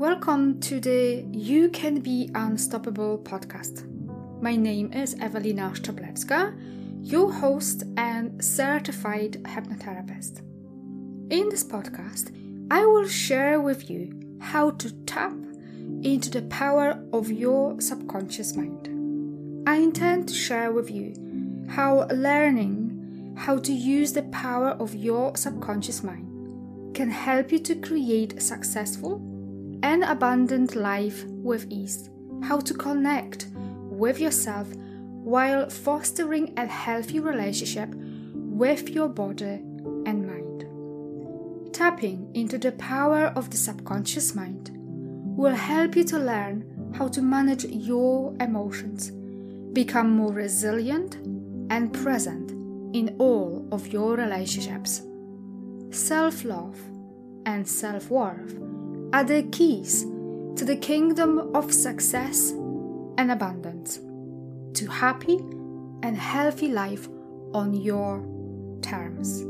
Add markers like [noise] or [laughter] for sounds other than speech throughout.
Welcome to the You Can Be Unstoppable podcast. My name is Evelina Szczeblewska, your host and certified hypnotherapist. In this podcast, I will share with you how to tap into the power of your subconscious mind. I intend to share with you how learning how to use the power of your subconscious mind can help you to create a successful and abundant life with ease, how to connect with yourself while fostering a healthy relationship with your body and mind. Tapping into the power of the subconscious mind will help you to learn how to manage your emotions, become more resilient and present in all of your relationships. Self love and self worth are the keys to the kingdom of success and abundance, to happy and healthy life on your terms.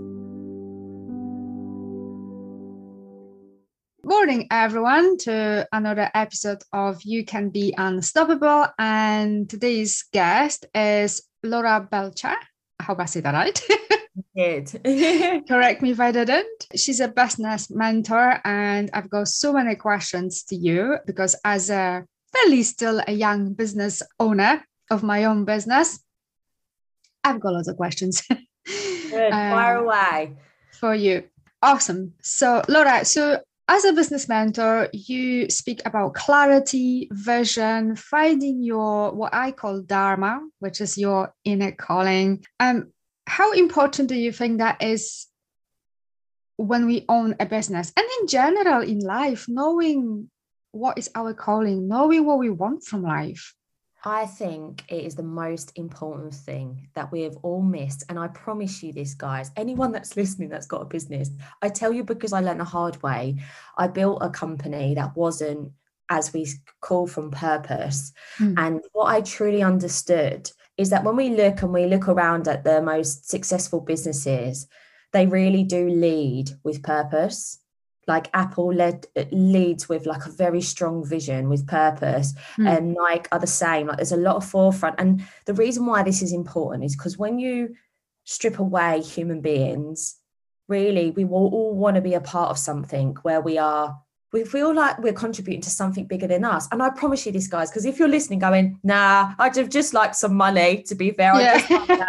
Morning, everyone, to another episode of You Can Be Unstoppable. And today's guest is Laura Belcher. I hope I say that right. [laughs] did. [laughs] Correct me if I didn't. She's a business mentor, and I've got so many questions to you because, as a fairly still a young business owner of my own business, I've got lots of questions. [laughs] Good, um, away. For you. Awesome. So, Laura, so as a business mentor, you speak about clarity, vision, finding your what I call dharma, which is your inner calling. Um, how important do you think that is when we own a business and in general in life knowing what is our calling knowing what we want from life I think it is the most important thing that we have all missed. And I promise you this, guys, anyone that's listening that's got a business, I tell you because I learned the hard way. I built a company that wasn't, as we call from purpose. Mm. And what I truly understood is that when we look and we look around at the most successful businesses, they really do lead with purpose. Like Apple led leads with like a very strong vision with purpose, mm. and Nike are the same. Like there's a lot of forefront, and the reason why this is important is because when you strip away human beings, really, we will all want to be a part of something where we are we feel like we're contributing to something bigger than us. And I promise you this, guys, because if you're listening, going, nah, I'd have just like some money, to be fair. Yeah.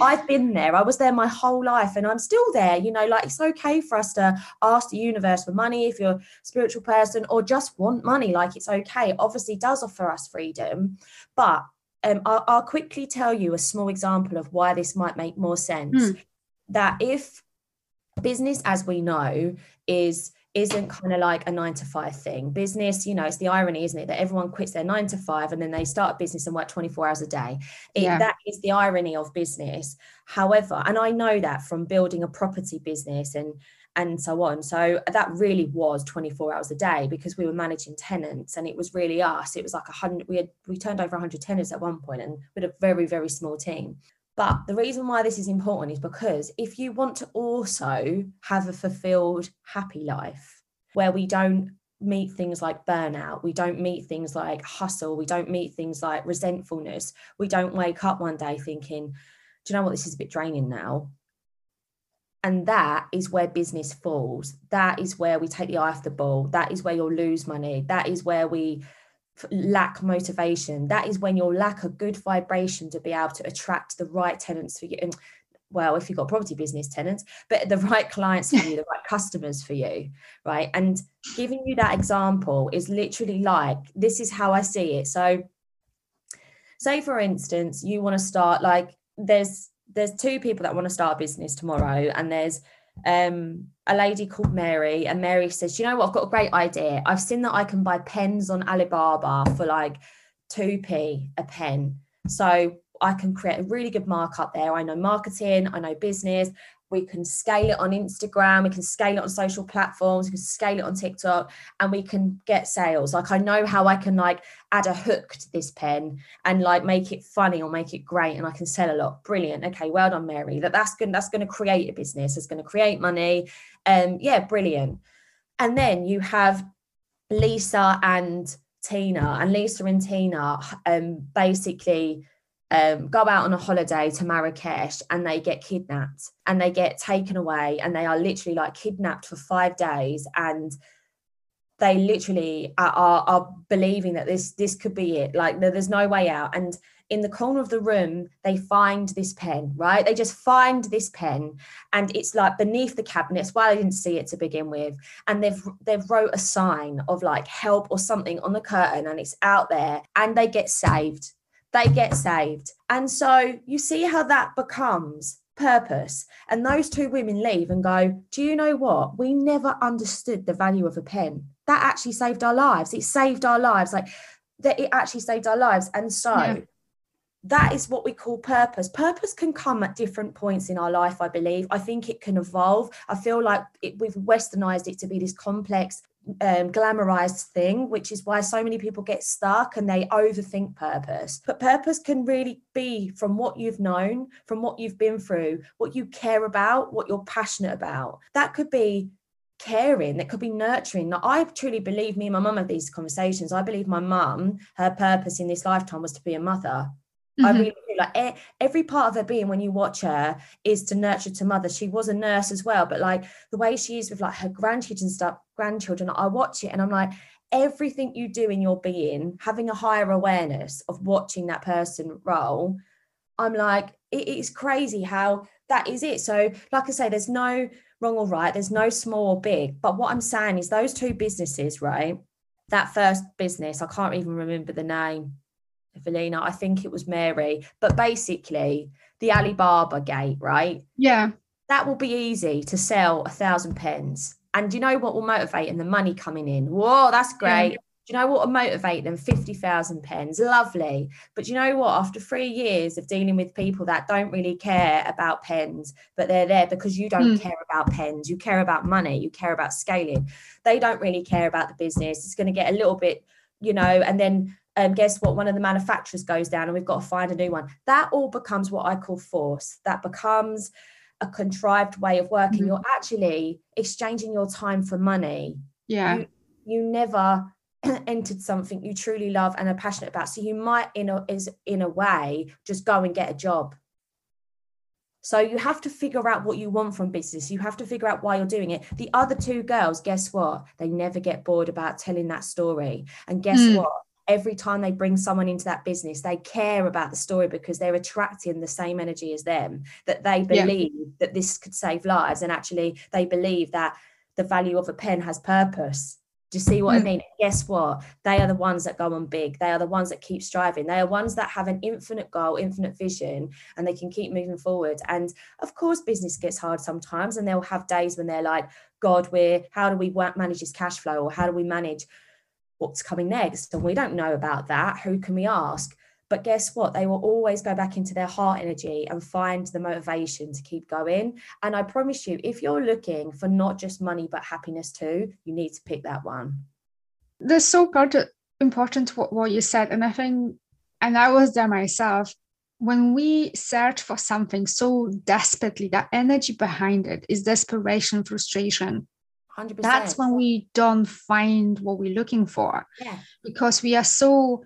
I've been there. I was there my whole life and I'm still there. You know, like it's okay for us to ask the universe for money if you're a spiritual person or just want money. Like it's okay. It obviously does offer us freedom. But um, I'll, I'll, quickly tell you a small example of why this might make more sense. Mm. That if business, as we know, is isn't kind of like a nine to five thing. Business, you know, it's the irony, isn't it, that everyone quits their nine to five and then they start a business and work 24 hours a day. It, yeah. That is the irony of business. However, and I know that from building a property business and and so on. So that really was 24 hours a day because we were managing tenants and it was really us. It was like a hundred, we had we turned over 100 tenants at one point and with a very, very small team. But the reason why this is important is because if you want to also have a fulfilled, happy life where we don't meet things like burnout, we don't meet things like hustle, we don't meet things like resentfulness, we don't wake up one day thinking, do you know what, this is a bit draining now. And that is where business falls. That is where we take the eye off the ball. That is where you'll lose money. That is where we lack motivation. That is when you'll lack a good vibration to be able to attract the right tenants for you and well if you've got property business tenants but the right clients for you the right customers for you right? And giving you that example is literally like this is how i see it. So say for instance you want to start like there's there's two people that want to start a business tomorrow and there's um, a lady called Mary, and Mary says, You know what? I've got a great idea. I've seen that I can buy pens on Alibaba for like 2p a pen. So I can create a really good markup there. I know marketing, I know business. We can scale it on Instagram, we can scale it on social platforms, we can scale it on TikTok, and we can get sales. Like I know how I can like add a hook to this pen and like make it funny or make it great, and I can sell a lot. Brilliant. Okay, well done, Mary. That that's good. That's going to create a business. It's going to create money. Um, yeah, brilliant. And then you have Lisa and Tina, and Lisa and Tina um, basically um, go out on a holiday to Marrakesh and they get kidnapped and they get taken away and they are literally like kidnapped for five days and they literally are, are, are believing that this this could be it. Like there's no way out. And in the corner of the room they find this pen right? They just find this pen and it's like beneath the cabinets. Why i didn't see it to begin with. And they've they've wrote a sign of like help or something on the curtain and it's out there and they get saved they get saved. And so you see how that becomes purpose. And those two women leave and go, Do you know what? We never understood the value of a pen. That actually saved our lives. It saved our lives. Like that, it actually saved our lives. And so, yeah. That is what we call purpose. Purpose can come at different points in our life, I believe. I think it can evolve. I feel like it, we've westernized it to be this complex um, glamorized thing, which is why so many people get stuck and they overthink purpose. But purpose can really be from what you've known, from what you've been through, what you care about, what you're passionate about. That could be caring that could be nurturing now i truly believe me and my mum have these conversations i believe my mum her purpose in this lifetime was to be a mother Mm-hmm. I really do. Like every part of her being when you watch her is to nurture to mother. She was a nurse as well, but like the way she is with like her grandchildren and stuff, grandchildren, I watch it and I'm like, everything you do in your being, having a higher awareness of watching that person roll, I'm like, it is crazy how that is it. So, like I say, there's no wrong or right, there's no small or big. But what I'm saying is those two businesses, right? That first business, I can't even remember the name Evelina, I think it was Mary, but basically the Alibaba gate, right? Yeah. That will be easy to sell a thousand pens. And you know what will motivate them? The money coming in. Whoa, that's great. Yeah. Do you know what will motivate them? 50,000 pens. Lovely. But you know what? After three years of dealing with people that don't really care about pens, but they're there because you don't mm. care about pens, you care about money, you care about scaling. They don't really care about the business. It's going to get a little bit, you know, and then um, guess what? One of the manufacturers goes down and we've got to find a new one. That all becomes what I call force. That becomes a contrived way of working. Mm-hmm. You're actually exchanging your time for money. Yeah. You, you never [clears throat] entered something you truly love and are passionate about. So you might, in a, is in a way, just go and get a job. So you have to figure out what you want from business. You have to figure out why you're doing it. The other two girls, guess what? They never get bored about telling that story. And guess mm. what? Every time they bring someone into that business, they care about the story because they're attracting the same energy as them, that they believe yeah. that this could save lives. And actually, they believe that the value of a pen has purpose. Do you see what mm. I mean? Guess what? They are the ones that go on big. They are the ones that keep striving. They are ones that have an infinite goal, infinite vision, and they can keep moving forward. And of course, business gets hard sometimes, and they'll have days when they're like, God, we're how do we manage this cash flow, or how do we manage what's coming next. And we don't know about that. Who can we ask? But guess what? They will always go back into their heart energy and find the motivation to keep going. And I promise you, if you're looking for not just money, but happiness too, you need to pick that one. That's so important what, what you said. And I think, and I was there myself, when we search for something so desperately, that energy behind it is desperation, frustration. 100%. That's when we don't find what we're looking for. Yeah. Because we are so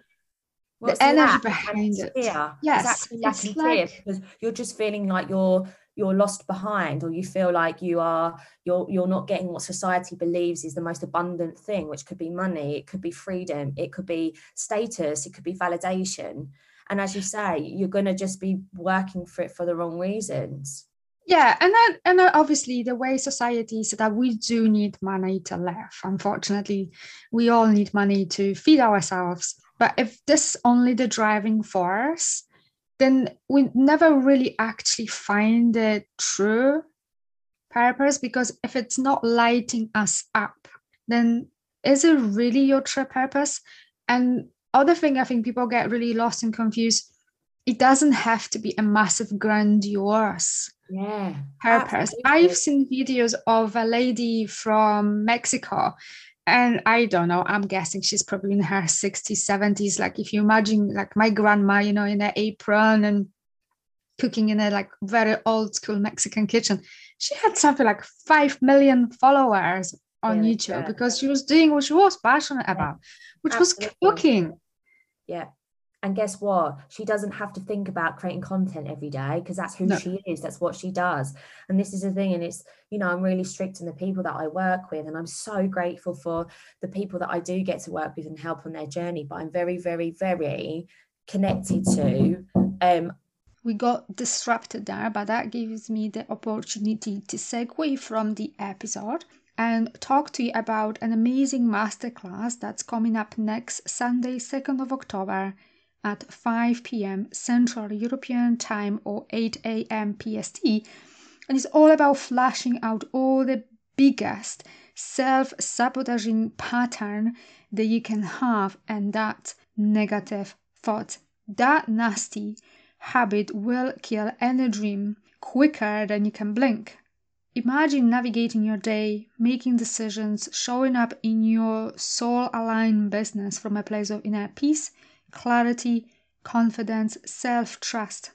What's the energy behind it. Fear. Yes. It's like, because you're just feeling like you're you're lost behind or you feel like you are you're you're not getting what society believes is the most abundant thing which could be money it could be freedom it could be status it could be validation and as you say you're going to just be working for it for the wrong reasons yeah and then and obviously the way society is that we do need money to live. Unfortunately we all need money to feed ourselves. But if this is only the driving force then we never really actually find the true purpose because if it's not lighting us up then is it really your true purpose? And other thing i think people get really lost and confused it doesn't have to be a massive grandiose yeah purpose absolutely. i've seen videos of a lady from mexico and i don't know i'm guessing she's probably in her 60s 70s like if you imagine like my grandma you know in an apron and cooking in a like very old school mexican kitchen she had something like 5 million followers on youtube because she was doing what she was passionate about which absolutely. was cooking yeah and guess what? She doesn't have to think about creating content every day because that's who no. she is that's what she does. And this is the thing and it's you know i'm really strict in the people that i work with and i'm so grateful for the people that i do get to work with and help on their journey but i'm very very very connected to um we got disrupted there but that gives me the opportunity to segue from the episode and talk to you about an amazing masterclass that's coming up next Sunday, 2nd of October at 5 p.m. Central European Time or 8 a.m. PST. And it's all about flashing out all the biggest self sabotaging pattern that you can have and that negative thought. That nasty habit will kill any dream quicker than you can blink. Imagine navigating your day, making decisions, showing up in your soul aligned business from a place of inner peace clarity, confidence, self trust.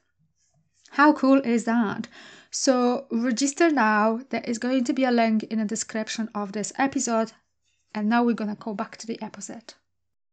How cool is that? So, register now. There is going to be a link in the description of this episode. And now we're going to go back to the episode.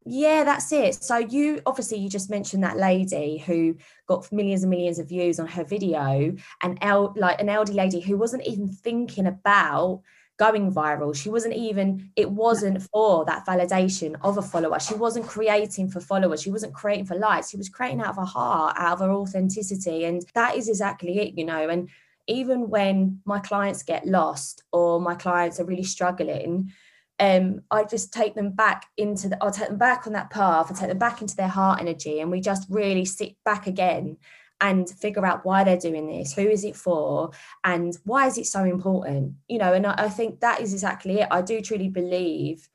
Yeah, that's it. So you obviously you just mentioned that lady who got millions and millions of views on her video, and el- like an elderly lady who wasn't even thinking about going viral. She wasn't even, it wasn't for that validation of a follower. She wasn't creating for followers. She wasn't creating for likes. She was creating out of her heart, out of her authenticity. And that is exactly it, you know. And even when my clients get lost or my clients are really struggling, um, I just take them back into the, I'll take them back on that path, I take them back into their heart energy, and we just really sit back again and figure out why they're doing this who is it for and why is it so important you know and I, I, think that is exactly it. I do truly believe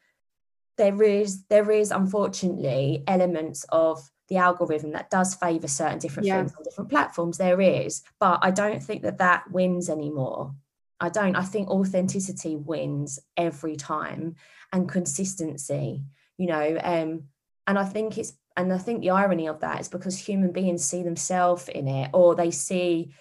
there is there is unfortunately elements of the algorithm that does favor certain different yeah. things on different platforms. There is but i don't think that that wins anymore. I don't i think authenticity wins every time and consistency you know um and i think it's and I think the irony of that is because human beings see themselves in it or they see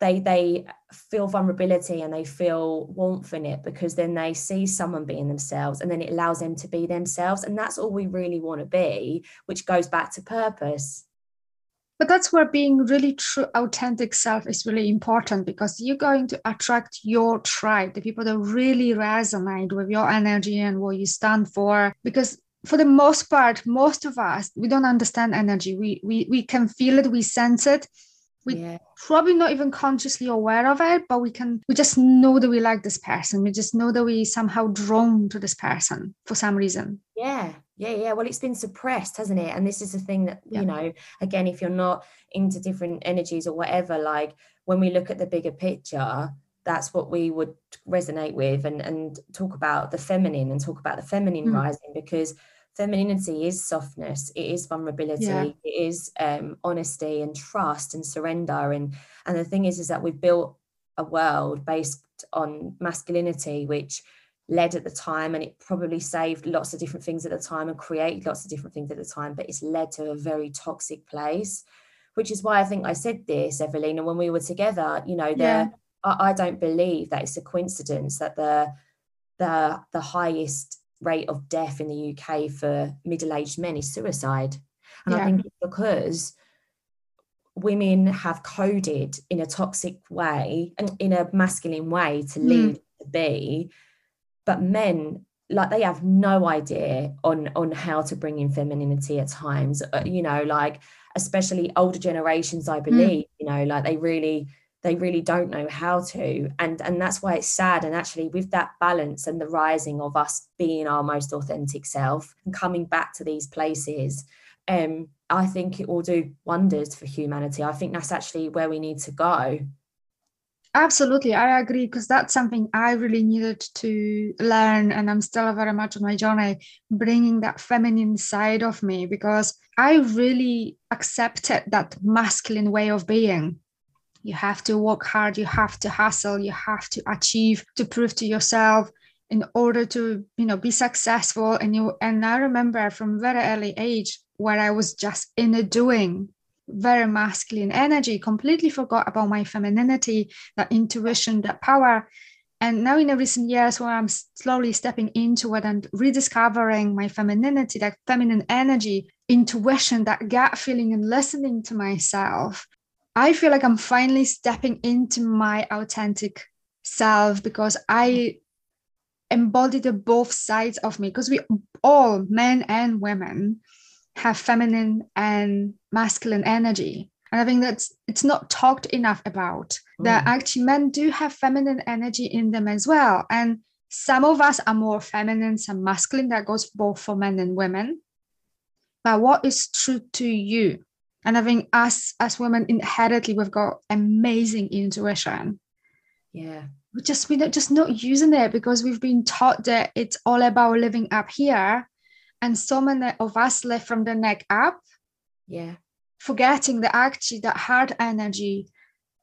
they they feel vulnerability and they feel warmth in it because then they see someone being themselves and then it allows them to be themselves. And that's all we really want to be which goes back to purpose. But that's where being really true authentic self is really important because you're going to attract your tribe the people that really resonate with your energy and what you stand for. Because for the most part, most of us, we don't understand energy. We we we can feel it, we sense it. We yeah. probably not even consciously aware of it, but we can we just know that we like this person. We just know that we somehow drawn to this person for some reason. Yeah. Yeah, yeah. Well, it's been suppressed, hasn't it? And this is the thing that, yeah. you know, again, if you're not into different energies or whatever, like when we look at the bigger picture, that's what we would resonate with and and talk about the feminine and talk about the feminine mm. rising because femininity is softness it is vulnerability yeah. it is um, honesty and trust and surrender and and the thing is is that we've built a world based on masculinity which led at the time and it probably saved lots of different things at the time and created lots of different things at the time but it's led to a very toxic place which is why i think i said this evelina when we were together you know the yeah. I, I don't believe that it's a coincidence that the the the highest rate of death in the UK for middle-aged men is suicide. And yeah. I think it's because women have coded in a toxic way and in a masculine way to hmm. lead mm. to be, but men like they have no idea on on how to bring in femininity at times. Uh, you know, like especially older generations, I hmm. believe. Mm. You know, like they really they really don't know how to. And and that's why it's sad. And actually with that balance and the rising of us being our most authentic self and coming back to these places um i think it will do wonders for humanity. I think that's actually where we need to go. Absolutely. I agree because that's something i really needed to learn. And i'm still very much on my journey bringing that feminine side of me because i really accepted that masculine way of being You have to work hard, you have to hustle, you have to achieve to prove to yourself in order to, you know, be successful. And you and I remember from very early age where I was just in a doing, very masculine energy, completely forgot about my femininity, that intuition, that power. And now in the recent years where I'm slowly stepping into it and rediscovering my femininity, that feminine energy, intuition, that gut feeling and listening to myself, I feel like I'm finally stepping into my authentic self because I embodied both sides of me because we all men and women have feminine and masculine energy. And i think that's it's not talked enough about mm. that actually men do have feminine energy in them as well. And some of us are more feminine some masculine that goes both for men and women. But what is true to you and i think us as women inherently we've got amazing intuition. Yeah. We just we're just not using it because we've been taught that it's all about living up here. And so many of us live from the neck up. Yeah. Forgetting that actually that heart energy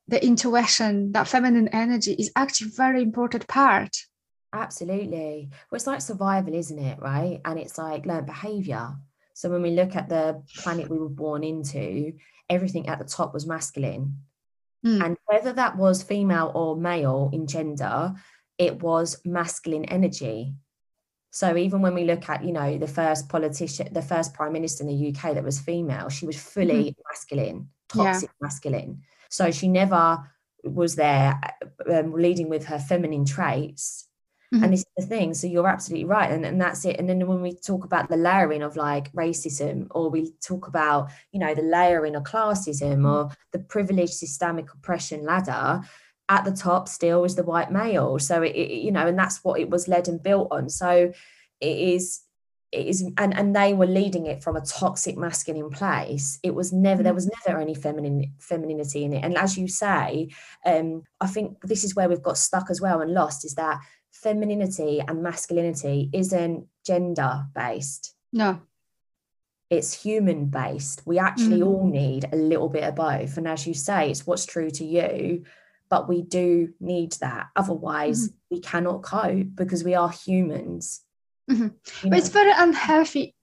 the intuition that feminine energy is actually a very important part. Absolutely. Well it's like survival isn't it right? And it's like learned behavior so when we look at the planet we were born into everything at the top was masculine Mm. And whether that was female or male in gender, it was masculine energy. So even when we look at, you know, the first politician, the first prime minister in the UK that was female, she was fully mm. masculine, toxic yeah. masculine. So she never was there um, leading with her feminine traits. Mm-hmm. And this is the thing. So you're absolutely right. And, and that's it. And then when we talk about the layering of like racism, or we talk about, you know, the layering of classism mm-hmm. or the privileged systemic oppression ladder, at the top still is the white male. So it, it you know, and that's what it was led and built on. So it is it is and and they were leading it from a toxic masculine place it was never there mm-hmm. was never any feminine femininity in it and as you say um i think this is where we've got stuck as well and lost is that femininity and masculinity isn't gender based. No. It's human based. We actually mm. all need a little bit of both. And as you say, it's what's true to you, but we do need that. Otherwise, mm-hmm. we cannot cope because we are humans. Mm-hmm. But it's very unhealthy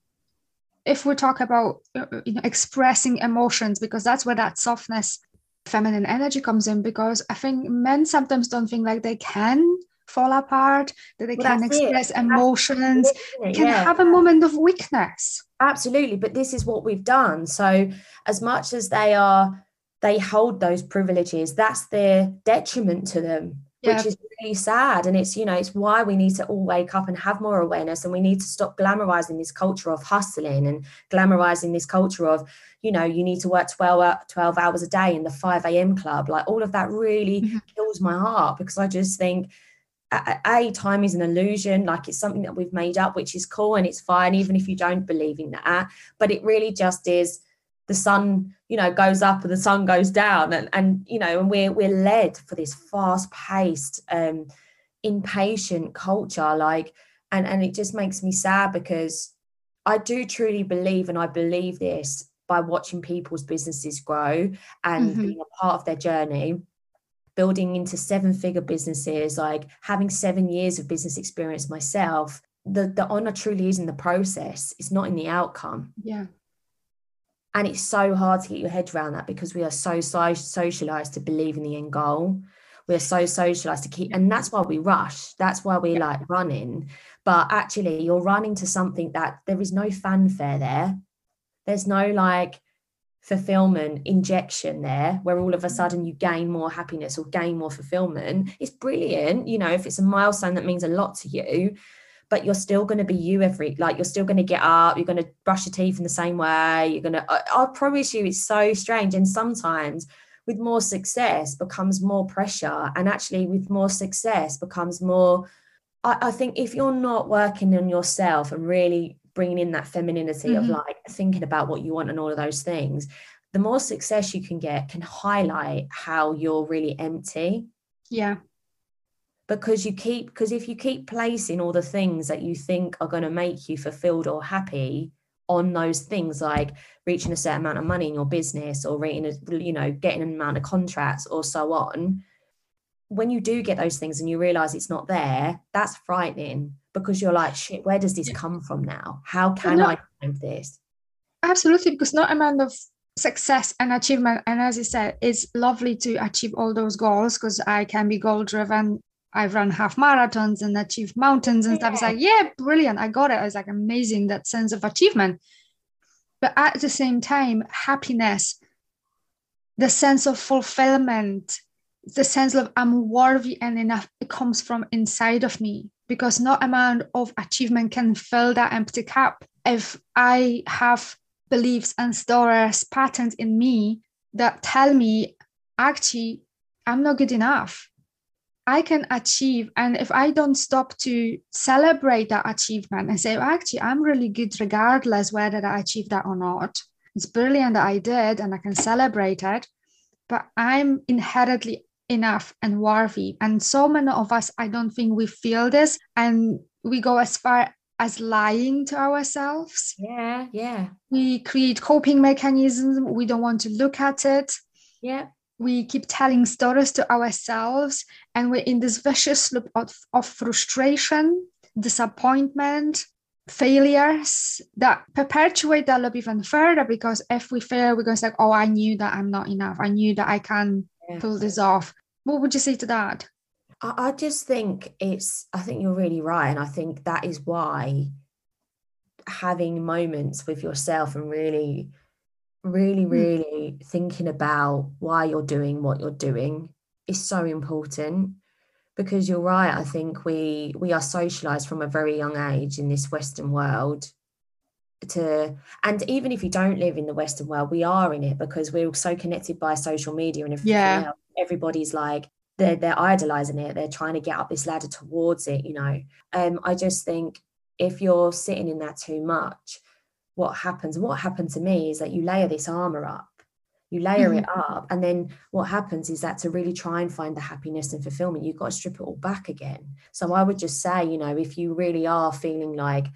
if we talk about uh, uh, you know, expressing emotions because that's where that softness feminine energy comes in because i think men sometimes don't think like they can fall apart, that they well, can express it. emotions, can yeah. have a moment of weakness. Absolutely. But this is what we've done. So, as much as they are, they hold those privileges, that's their detriment to them. Yeah. Which is really sad. And it's, you know, it's why we need to all wake up and have more awareness. And we need to stop glamorizing this culture of hustling and glamorizing this culture of, you know, you need to work 12, 12 hours a day in the 5 a.m. club. Like all of that really mm-hmm. kills my heart because I just think a time is an illusion like it's something that we've made up which is cool and it's fine even if you don't believe in that. But it really just is the sun you know goes up and the sun goes down. And and you know and we're we're led for this fast paced um impatient culture like and and it just makes me sad because i do truly believe and i believe this by watching people's businesses grow and mm-hmm. being a part of their journey building into seven figure businesses, like having seven years of business experience myself, the, the honor truly is in the process, it's not in the outcome. Yeah. And it's so hard to get your head around that because we are so socialized to believe in the end goal. We're so socialized to keep, and that's why we rush. That's why we yeah. like running. But actually, you're running to something that there is no fanfare there. There's no like, fulfillment injection there where all of a sudden you gain more happiness or gain more fulfillment it's brilliant you know if it's a milestone that means a lot to you but you're still going to be you every like you're still going to get up you're going to brush your teeth in the same way you're going to I, I promise you it's so strange and sometimes with more success becomes more pressure and actually with more success becomes more I, I think if you're not working on yourself and really bringing in that femininity mm-hmm. of like thinking about what you want and all of those things the more success you can get can highlight how you're really empty. Yeah. Because you keep because if you keep placing all the things that you think are going to make you fulfilled or happy on those things like reaching a certain amount of money in your business or reaching a, you know getting an amount of contracts or so on when you do get those things and you realize it's not there that's frightening because you're like shit where does this come from now? How can i find this? Absolutely because no amount of success and achievement and as you said it's lovely to achieve all those goals because i can be goal driven i've run half marathons and achieved mountains and yeah. stuff. It's like yeah brilliant i got it. It's like amazing that sense of achievement. But at the same time happiness the sense of fulfillment the sense of i'm worthy and enough it comes from inside of me because no amount of achievement can fill that empty cup if i have beliefs and stories, patterns in me that tell me actually I'm not good enough. I can achieve. And if I don't stop to celebrate that achievement and say, actually, I'm really good regardless whether I achieve that or not. It's brilliant that I did and I can celebrate it, but I'm inherently enough and worthy. And so many of us, I don't think we feel this. And we go as far as lying to ourselves. Yeah, yeah. We create coping mechanisms. We don't want to look at it. Yeah. We keep telling stories to ourselves, and we're in this vicious loop of, of frustration, disappointment, failures that perpetuate that loop even further because if we fail, we're going to say, Oh, I knew that I'm not enough. I knew that I can. Pull this off. What would you say to that? I, just think it's, I think you're really right. And I think that is why having moments with yourself and really, really, hmm. really thinking about why you're doing what you're doing is so important because you're right i think we we are socialized from a very young age in this western world to and even if you don't live in the western world we are in it because we're so connected by social media and everything yeah. else. everybody's like they're they're idolizing it they're trying to get up this ladder towards it you know um i just think if you're sitting in that too much what happens what happened to me is that you layer this armor up you layer mm-hmm. it up and then what happens is that to really try and find the happiness and fulfillment you've got to strip it all back again so i would just say you know if you really are feeling like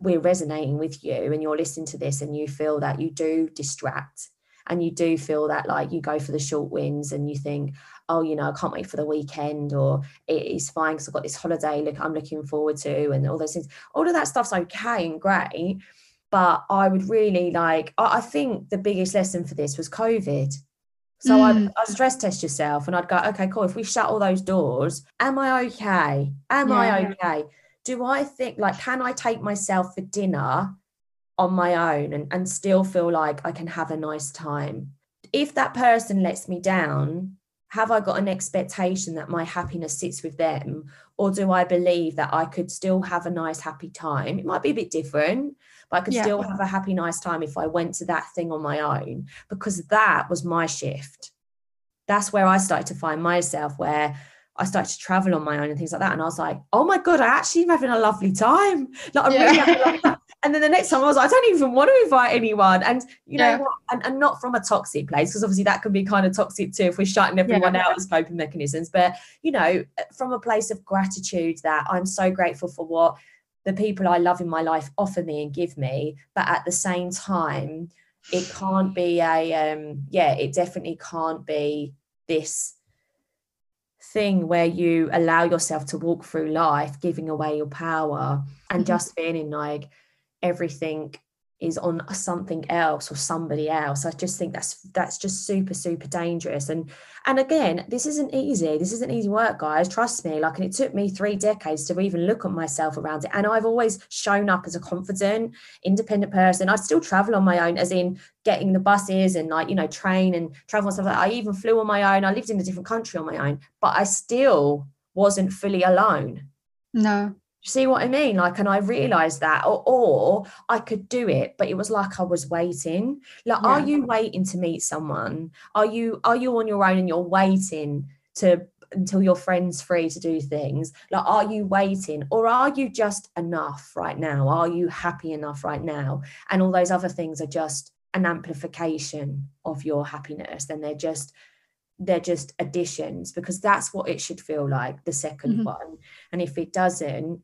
we're resonating with you and you're listening to this and you feel that you do distract and you do feel that like you go for the short wins and you think oh, you know, I can't wait for the weekend, or it's fine because I've got this holiday look I'm looking forward to, and all those things. All of that stuff's okay and great. But I would really like, I, think the biggest lesson for this was COVID. So mm. I, I stress test yourself and I'd go, okay, cool. If we shut all those doors, am I okay? Am yeah. I okay? Do I think like, can I take myself for dinner on my own and, and still feel like I can have a nice time? If that person lets me down, have I got an expectation that my happiness sits with them? Or do I believe that I could still have a nice, happy time? It might be a bit different, but I could yeah. still have a happy, nice time if I went to that thing on my own, because that was my shift. That's where I started to find myself, where I started to travel on my own and things like that. And I was like, oh my God, I actually am having a lovely time. [laughs] Like, I'm yeah. really and then the next time I was like, I don't even want to invite anyone. And you know what? And, and not from a toxic place, because obviously that can be kind of toxic too if we're shutting everyone yeah. out as coping mechanisms. But you know, from a place of gratitude that I'm so grateful for what the people I love in my life offer me and give me. But at the same time, it can't be a um, yeah, it definitely can't be this thing where you allow yourself to walk through life giving away your power and mm-hmm. just feeling like everything is on something else or somebody else. I just think that's that's just super super dangerous. And and again this isn't easy. This isn't easy work guys. Trust me. Like and it took me three decades to even look at myself around it. And i've always shown up as a confident independent person. I still travel on my own as in getting the buses and like you know train and travel and stuff like that. i even flew on my own. I lived in a different country on my own but i still wasn't fully alone. No see what I mean? Like, and I realized that, or, or I could do it, but it was like I was waiting. Like, yeah. are you waiting to meet someone? Are you are you on your own and you're waiting to until your friend's free to do things? Like, are you waiting, or are you just enough right now? Are you happy enough right now? And all those other things are just an amplification of your happiness, Then they're just they're just additions because that's what it should feel like the 2nd mm-hmm. one and if it doesn't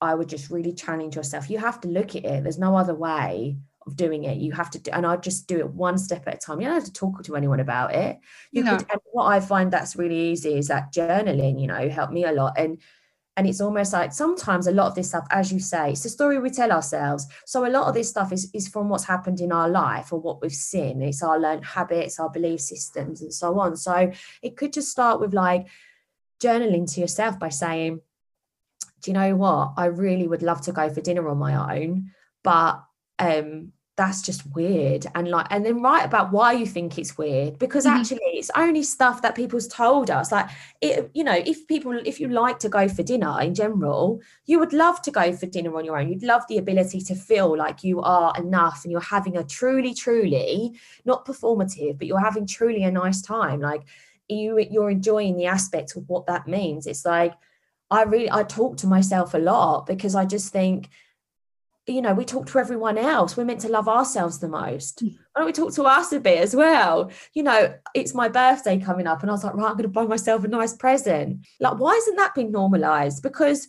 I would just really challenge yourself. You have to look at it. There's no other way of doing it. You have to do, and I just do it one step at a time. You don't have to talk to anyone about it. You no. could, what I find that's really easy is that journaling, you know, helped me a lot. And and it's almost like sometimes a lot of this stuff, as you say, it's the story we tell ourselves. So a lot of this stuff is, is from what's happened in our life or what we've seen. It's our learned habits, our belief systems, and so on. So it could just start with like journaling to yourself by saying, Do you know what? I really would love to go for dinner on my own, but um that's just weird. And like and then write about why you think it's weird because mm-hmm. actually it's only stuff that people's told us. Like it you know if people if you like to go for dinner in general you would love to go for dinner on your own. You'd love the ability to feel like you are enough and you're having a truly truly not performative but you're having truly a nice time. Like you you're enjoying the aspect of what that means. It's like i really i talk to myself a lot because i just think you know, we talk to everyone else. We're meant to love ourselves the most. Hmm. Why don't we talk to us a bit as well? You know, it's my birthday coming up, and I was like, right, I'm going to buy myself a nice present. Like, why hasn't that been normalized? Because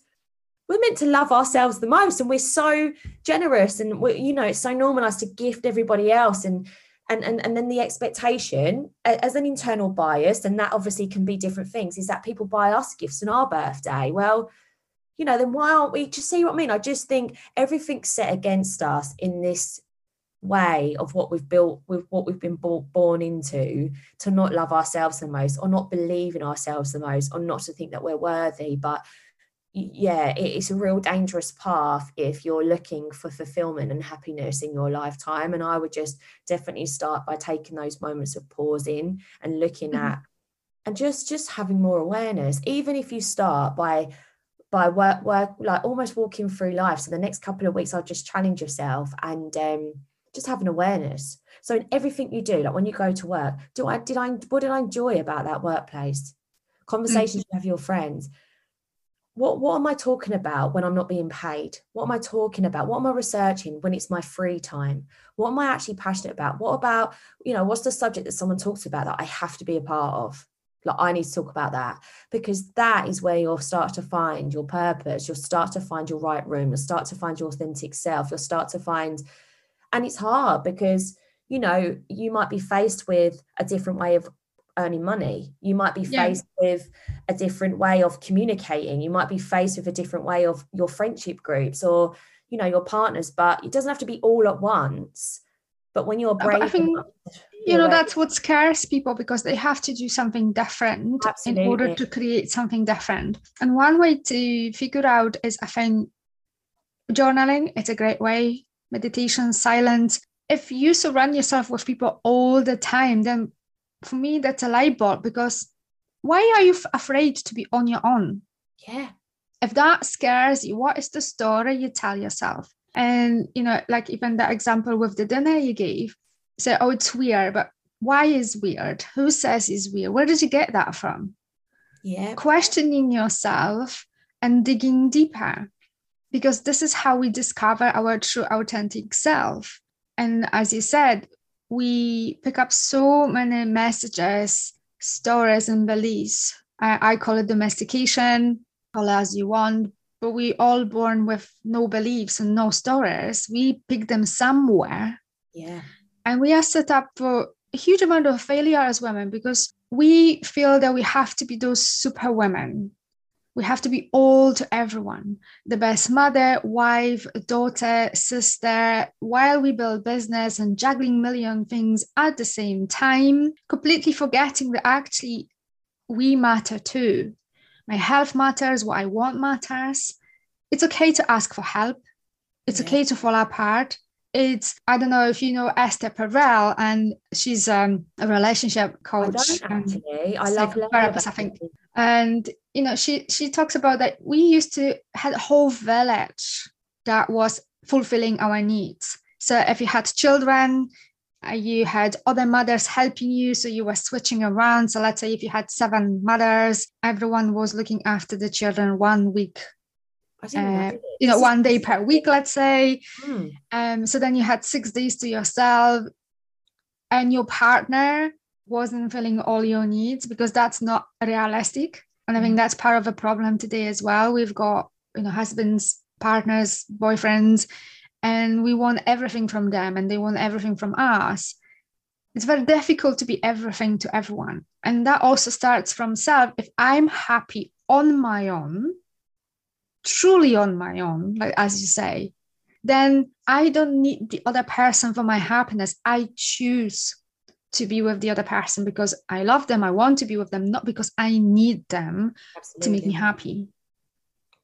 we're meant to love ourselves the most, and we're so generous, and we, you know, it's so normalized to gift everybody else, and and and and then the expectation as an internal bias, and that obviously can be different things, is that people buy us gifts on our birthday. Well you know, then why aren't we? Just see what I mean? I just think everything's set against us in this way of what we've built with what we've been born into to not love ourselves the most or not believe in ourselves the most or not to think that we're worthy but yeah it's a real dangerous path if you're looking for fulfillment and happiness in your lifetime and i would just definitely start by taking those moments of pausing and looking mm-hmm. at and just just having more awareness even if you start by by work work like almost walking through life so the next couple of weeks i'll just challenge yourself and um, just have an awareness so in everything you do like when you go to work do i did i what did i enjoy about that workplace conversations mm-hmm. you have your friends what what am i talking about when i'm not being paid? What am i talking about? What am i researching when it's my free time? What am i actually passionate about? What about you know what's the subject that someone talks about that i have to be a part of? Like i need to talk about that because that is where you'll start to find your purpose. You'll start to find your right room. You'll start to find your authentic self. You'll start to find and it's hard because you know you might be faced with a different way of earning money. You might be faced yeah. with a different way of communicating. You might be faced with a different way of your friendship groups or you know your partners but it doesn't have to be all at once. But when you're uh, brave I think, you know that's what scares people because they have to do something different Absolutely. in order to create something different. And one way to figure out is i think journaling. It's a great way. Meditation silence. If you surround yourself with people all the time then for me that's a light bulb because why are you afraid to be on your own yeah if that scares you what is the story you tell yourself and you know like even the example with the dinner you gave say, oh, it's weird, but why is weird? Who says it's weird? Where did you get that from? Yeah. Questioning yourself and digging deeper, because this is how we discover our true authentic self. And as you said, we pick up so many messages, stories, and beliefs. I, I call it domestication, call it as you want, but we all born with no beliefs and no stories. We pick them somewhere. Yeah. And we are set up for a huge amount of failure as women because we feel that we have to be those super women. We have to be all to everyone the best mother, wife, daughter, sister, while we build business and juggling million things at the same time, completely forgetting that actually we matter too. My health matters, what I want matters. It's okay to ask for help. It's yeah. okay to fall apart it's I don't know if you know Esther Perel, and she's um, a relationship coach. I don't actually. I love therapist, I think. And you know, she she talks about that we used to had a whole village that was fulfilling our needs. So if you had children, uh, you had other mothers helping you, so you were switching around. So let's say if you had seven mothers, everyone was looking after the children one week uh, you know, one day per week, let's say. Hmm. Um, so then you had six days to yourself, and your partner wasn't filling all your needs because that's not realistic. And I think hmm. that's part of the problem today as well. We've got, you know, husbands partners, boyfriends, and we want everything from them and they want everything from us. It's very difficult to be everything to everyone. And that also starts from self. If I'm happy on my own, truly on my own, like as you say, then I don't need the other person for my happiness. I choose to be with the other person because I love them. I want to be with them, not because I need them Absolutely. to make me happy.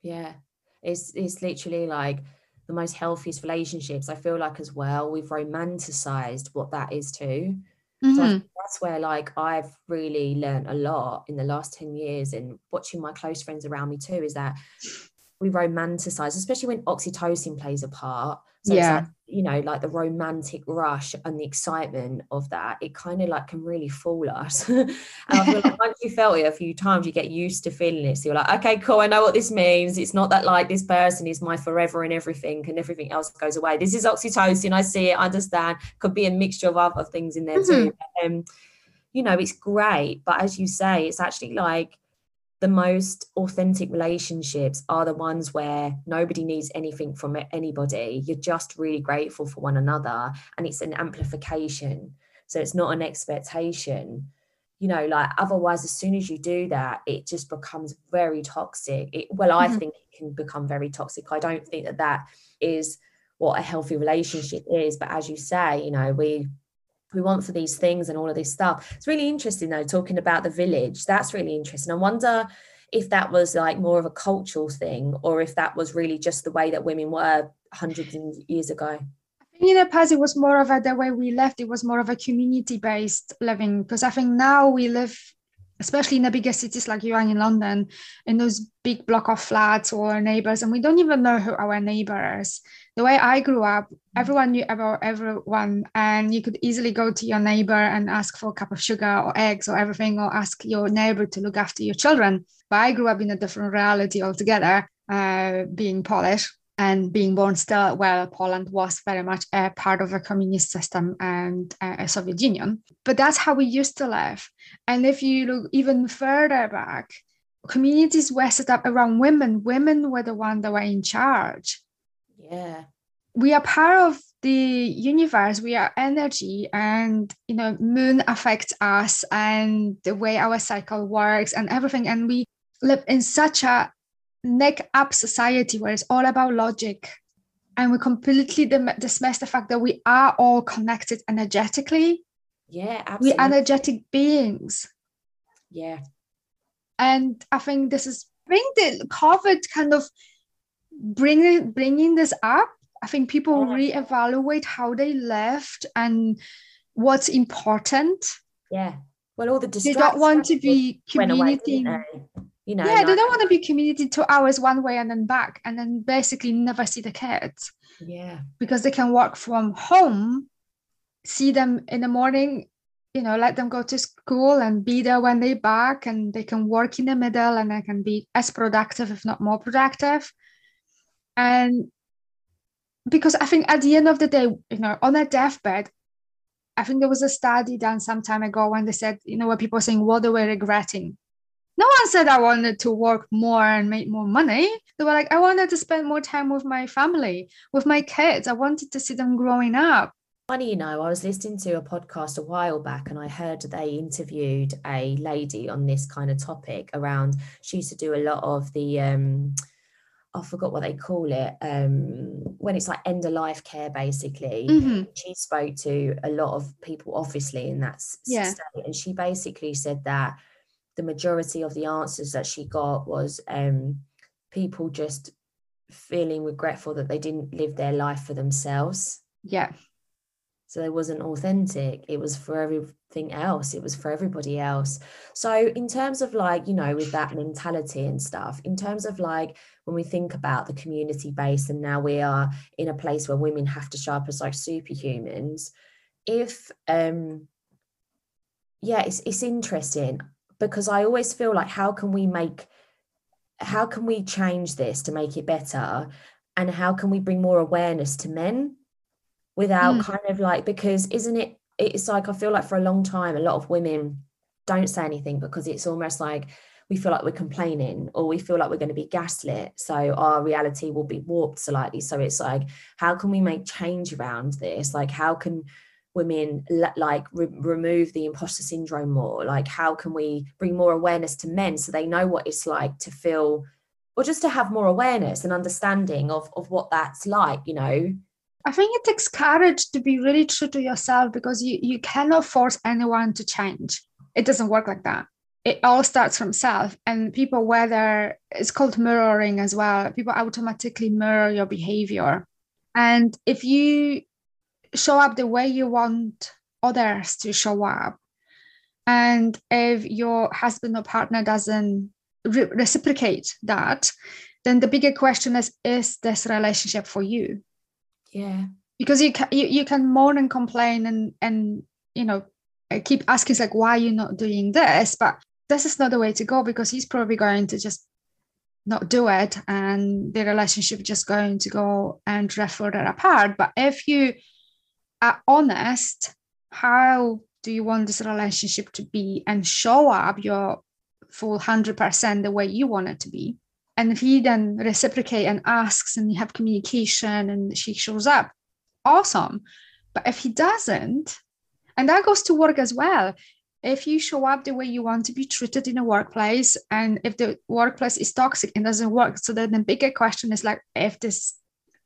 Yeah. It's it's literally like the most healthiest relationships. I feel like as well, we've romanticized what that is too. Mm-hmm. So that's where like I've really learned a lot in the last 10 years and watching my close friends around me too, is that we romanticize, especially when oxytocin plays a part. So yeah. Like, you know, like the romantic rush and the excitement of that, it kind of like can really fool us. [laughs] and I feel like [laughs] once you felt it a few times, you get used to feeling it. So you're like, okay, cool, I know what this means. It's not that like this person is my forever and everything and everything else goes away. This is oxytocin. I see it, I understand. Could be a mixture of other things in there mm-hmm. too. Um, you know, it's great. But as you say, it's actually like the most authentic relationships are the ones where nobody needs anything from anybody. You're just really grateful for one another, and it's an amplification. So it's not an expectation. You know, like otherwise, as soon as you do that, it just becomes very toxic. It, well, I mm-hmm. think it can become very toxic. I don't think that that is what a healthy relationship is. But as you say, you know, we we want for these things and all of this stuff. It's really interesting though, talking about the village. That's really interesting. I wonder if that was like more of a cultural thing or if that was really just the way that women were hundreds of years ago. I think in the past it was more of a the way we left, it was more of a community based living because I think now we live especially in the bigger cities like you are in London, in those big block of flats or neighbors, and we don't even know who our neighbor is. The way I grew up, everyone knew about everyone, and you could easily go to your neighbor and ask for a cup of sugar or eggs or everything, or ask your neighbor to look after your children. But I grew up in a different reality altogether, uh, being Polish and being born still where Poland was very much a part of a communist system and a Soviet Union. But that's how we used to live. And if you look even further back, communities were set up around women. Women were the ones that were in charge yeah we are part of the universe we are energy and you know moon affects us and the way our cycle works and everything and we live in such a neck up society where it's all about logic. And we completely dismiss the fact that we are all connected energetically. Yeah absolutely. we're energetic beings. Yeah. And i think this is bring the covid kind of bringing bringing this up. I think people yeah. reevaluate how they left and what's important. Yeah. Well all the they don't want to be communicating you know yeah like, they don't want to be communicating two hours one way and then back and then basically never see the kids yeah because they can work from home see them in the morning you know let them go to school and be there when they back and they can work in the middle and they can be as productive if not more productive and because I think at the end of the day, you know, on a deathbed, I think there was a study done some time ago when they said, you know, where people are saying what they were regretting. No one said I wanted to work more and make more money. They were like, I wanted to spend more time with my family, with my kids. I wanted to see them growing up. Funny, you know, I was listening to a podcast a while back and I heard they interviewed a lady on this kind of topic around, she used to do a lot of the, um, I forgot what they call it, um, when it's like end of life care, basically. Mm-hmm. She spoke to a lot of people, obviously, in that yeah. state. And she basically said that the majority of the answers that she got was um, people just feeling regretful that they didn't live their life for themselves. Yeah. So it wasn't authentic. It was for everything else. It was for everybody else. So, in terms of like, you know, with that mentality and stuff, in terms of like when we think about the community base and now we are in a place where women have to show up as like superhumans, if, um, yeah, it's, it's interesting because I always feel like, how can we make, how can we change this to make it better? And how can we bring more awareness to men? without mm. kind of like because isn't it it's like I feel like for a long time a lot of women don't say anything because it's almost like we feel like we're complaining or we feel like we're going to be gaslit so our reality will be warped slightly so it's like how can we make change around this like how can women like re- remove the imposter syndrome more like how can we bring more awareness to men so they know what it's like to feel or just to have more awareness and understanding of of what that's like you know I think it takes courage to be really true to yourself because you, you cannot force anyone to change. It doesn't work like that. It all starts from self. And people, whether it's called mirroring as well, people automatically mirror your behavior. And if you show up the way you want others to show up, and if your husband or partner doesn't re- reciprocate that, then the bigger question is is this relationship for you? yeah. Because you can you, you can moan and complain and and you know keep asking like why are you not doing this? But this is not the way to go because he's probably going to just not do it and the relationship just going to go and drift further apart. But if you are honest how do you want this relationship to be and show up your full 100% the way you want it to be? And if he then reciprocate and asks and you have communication and she shows up awesome. But if he doesn't and that goes to work as well if you show up the way you want to be treated in a workplace and if the workplace is toxic and doesn't work so then the bigger question is like if this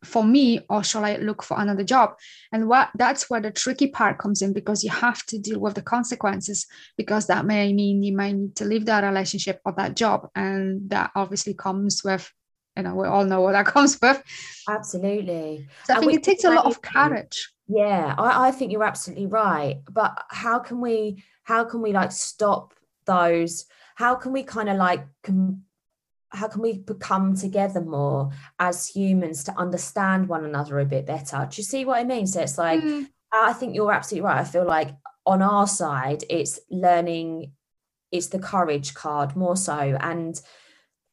for me or shall i look for another job? And what that's where the tricky part comes in because you have to deal with the consequences because that may mean you might need to leave that relationship or that job. And that obviously comes with you know we all know what that [laughs] comes with. Absolutely. So i think it takes a lot of courage. Yeah I, I think you're absolutely right. But how can we how can we like stop those? How can we kind of like com- how can we become together more as humans to understand one another a bit better? Do you see what I mean? So it's like, mm. I think you're absolutely right. I feel like on our side, it's learning, it's the courage card more so. And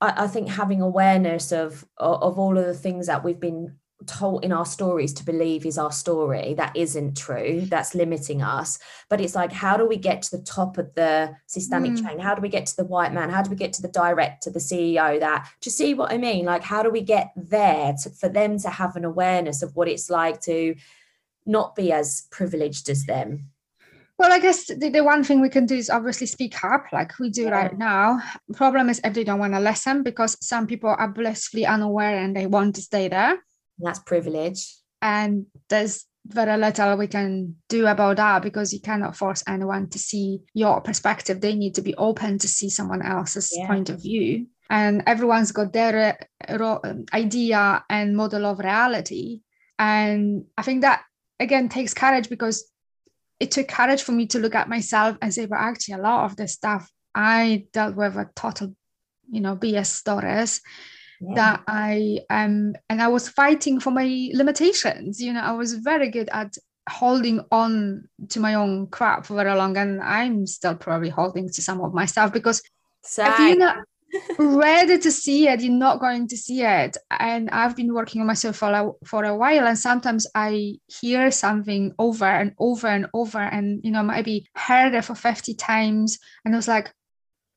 I, I think having awareness of, of all of the things that we've been told in our stories to believe is our story that isn't true that's limiting us but it's like how do we get to the top of the systemic mm. chain how do we get to the white man how do we get to the director the ceo that to see what i mean like how do we get there to, for them to have an awareness of what it's like to not be as privileged as them well, I guess the, the, one thing we can do is obviously speak up like we do yeah. right now. Problem is if they don't want to listen because some people are blissfully unaware and they want to stay there. That's privilege. And there's very little we can do about that because you cannot force anyone to see your perspective. They need to be open to see someone else's yeah. point of view. And everyone's got their uh, idea and model of reality. And I think that again takes courage because it took courage for me to look at myself and say, but actually, a lot of this stuff I dealt with a total, you know, BS stories yeah. that I um and I was fighting for my limitations. You know, I was very good at holding on to my own crap for very long, and I'm still probably holding to some of my stuff because Sad. if you're not ready to see it, you're not going to see it. And I've been working on myself for a, for a while, and sometimes I hear something over and over and over, and you know, maybe heard it for 50 times, and I was like,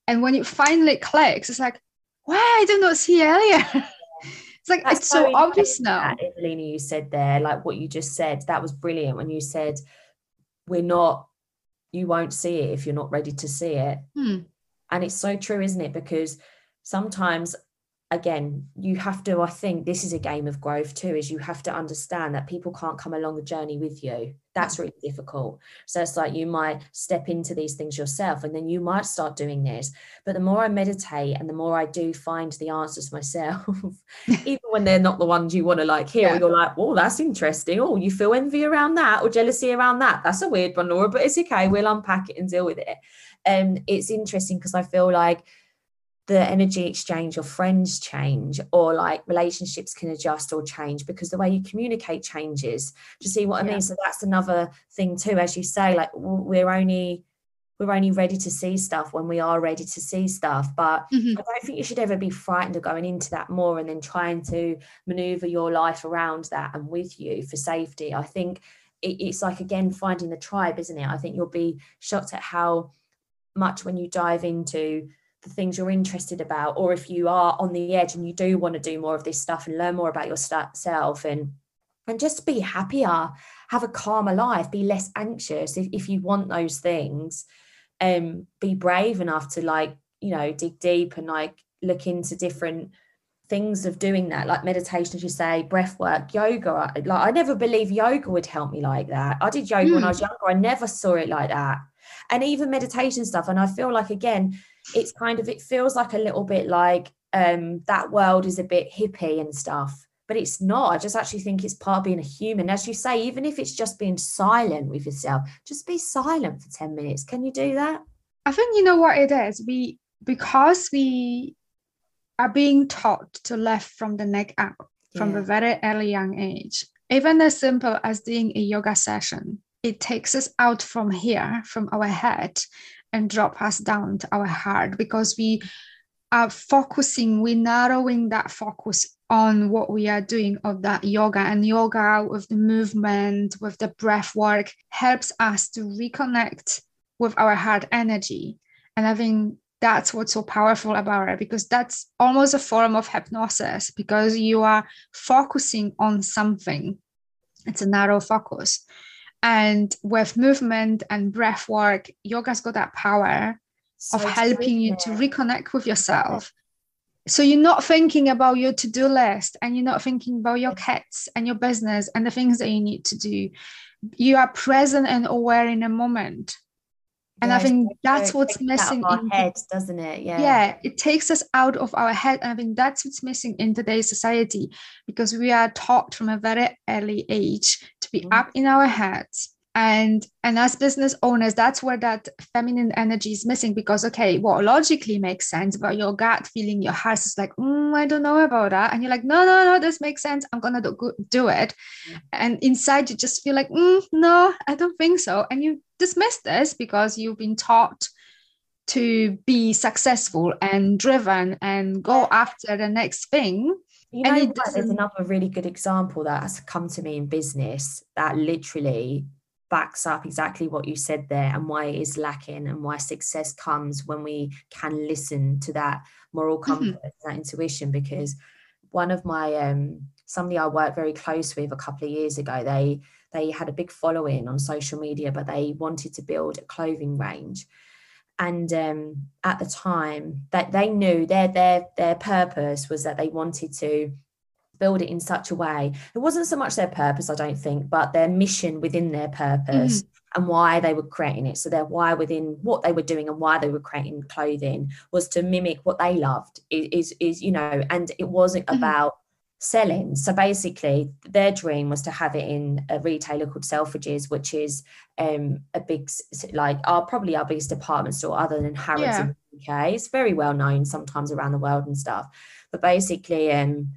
and when it finally clicks, it's like, why I did not see earlier. [laughs] it's like That's it's so obvious now. Evelina, you said there, like what you just said, that was brilliant when you said we're not, you won't see it if you're not ready to see it. Hmm. And it's so true, isn't it? Because sometimes again you have to i think this is a game of growth too is you have to understand that people can't come along the journey with you. That's really difficult. So it's like you might step into these things yourself and then you might start doing this. But the more i meditate and the more i do find the answers [laughs] myself even when they're not the ones you want to like hear yeah. you're like oh that's interesting. Oh you feel envy around that or jealousy around that. That's a weird one laura but it's okay. We'll unpack it and deal with it. And it's interesting because i feel like the energy exchange or friends change or like relationships can adjust or change because the way you communicate changes do you see what i yeah. mean so that's another thing too as you say like we're only we're only ready to see stuff when we are ready to see stuff but mm-hmm. i don't think you should ever be frightened of going into that more and then trying to maneuver your life around that and with you for safety i think it's like again finding the tribe isn't it i think you'll be shocked at how much when you dive into the things you're interested about or if you are on the edge and you do want to do more of this stuff and learn more about yourself and and just be happier have a calmer life be less anxious if, if you want those things um be brave enough to like you know dig deep and like look into different things of doing that like meditation as you say breath work yoga like i never believed yoga would help me like that i did yoga mm. when i hmm. was younger i never saw it like that and even meditation stuff and i feel like again it's kind of it feels like a little bit like um that world is a bit hippie and stuff but it's not i just actually think it's part of being a human as you say even if it's just being silent with yourself just be silent for 10 minutes can you do that i think you know what it is we because we are being taught to live from the neck up from yeah. a very early young age. Even as simple as doing a yoga session, it takes us out from here, from our head, and drop us down to our heart because we are focusing, we're narrowing that focus on what we are doing of that yoga. And yoga with the movement, with the breath work helps us to reconnect with our heart energy. And I think that's what's so powerful about it because that's almost a form of hypnosis because you are focusing on something. It's a narrow focus and with movement and breath work yoga's got that power so of helping you to reconnect with yourself. So you're not thinking about your to-do list and you're not thinking about your kids and your business and the things that you need to do. You are present and aware in a moment. And i think that's what's missing in our head doesn't it? Yeah. Yeah it takes us out of our head and i think that's what's missing in today's society because we are taught from a very early age to be mm-hmm. up in our heads. And and as business owners that's where that feminine energy is missing because okay what logically makes sense but your gut feeling your heart is like mm, i don't know about that. And you're like no no no this makes sense. I'm gonna do, do it. Yeah. and inside you just feel like mm, no i don't think so. And you dismiss this because you've been taught to be successful and driven and go after the next thing you know, and there's another really good example that has come to me in business that literally backs up exactly what you said there and why it is lacking and why success comes when we can listen to that moral mm-hmm. compass mm-hmm. that intuition because one of my um somebody I worked very close with a couple of years ago they they had a big following on social media but they wanted to build a clothing range and um, at the time that they knew their their their purpose was that they wanted to build it in such a way. It wasn't so much their purpose, I don't think, but their mission within their purpose mm-hmm. and why they were creating it. So their why within what they were doing and why they were creating clothing was to mimic what they loved. Is is, is you know, and it wasn't mm-hmm. about selling. So basically, their dream was to have it in a retailer called Selfridges, which is um, a big, like, our probably our biggest department store other than Harrods yeah. in the UK. It's very well known sometimes around the world and stuff. But basically, um,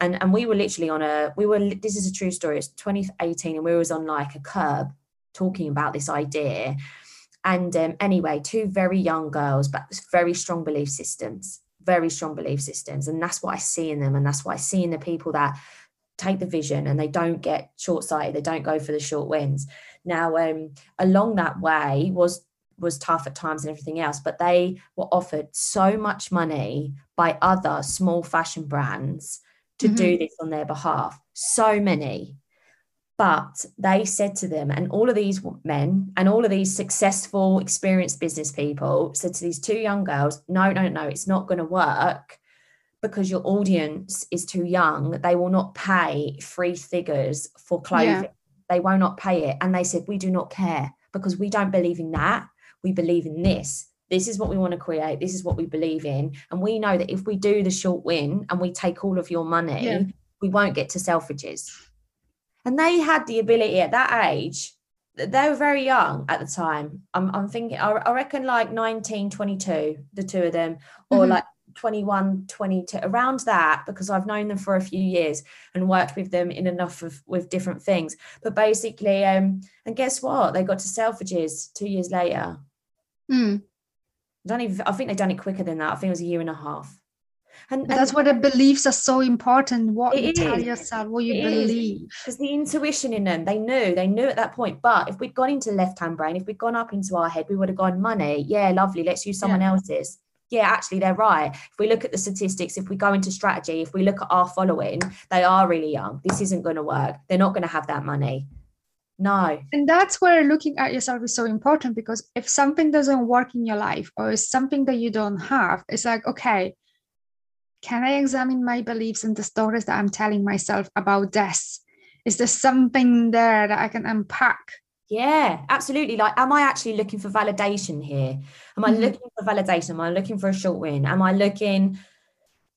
and and we were literally on a we were this is a true story it's 2018 and we was on like a curb talking about this idea and um, anyway two very young girls but very strong belief systems very strong belief systems and that's what i see in them and that's what i see in the people that take the vision and they don't get short-sighted they don't go for the short wins now um, along that way was was tough at times and everything else but they were offered so much money by other small fashion brands to mm-hmm. do this on their behalf. So many. But they said to them, and all of these men and all of these successful, experienced business people said to these two young girls, no, no, no, it's not going to work because your audience is too young. They will not pay free figures for clothing. Yeah. They will not pay it. And they said, we do not care because we don't believe in that. We believe in this this is what we want to create this is what we believe in and we know that if we do the short win and we take all of your money yeah. we won't get to selfridges and they had the ability at that age they were very young at the time i'm, I'm thinking I, reckon like 19 22 the two of them or mm-hmm. like 21 22 around that because i've known them for a few years and worked with them in enough of with different things but basically um and guess what they got to selfridges two years later mm. I don't even. I think they've done it quicker than that. I think it was a year and a half. And, and that's why the beliefs are so important. What you is. tell yourself, what you it believe. Because the intuition in them, they knew, they knew at that point. But if we'd gone into left hand brain, if we'd gone up into our head, we would have gone money. Yeah, lovely. Let's use someone yeah. else's. yeah, actually, they're right. If we look at the statistics, if we go into strategy, if we look at our following, they are really young. This isn't going to work. They're not going to have that money. No. And that's where looking at yourself is so important because if something doesn't work in your life or is something that you don't have, it's like, okay, can I examine my beliefs and the stories that I'm telling myself about this? Is there something there that I can unpack? Yeah, absolutely. Like, am I actually looking for validation here? Am I mm-hmm. looking for validation? Am I looking for a short win? Am I looking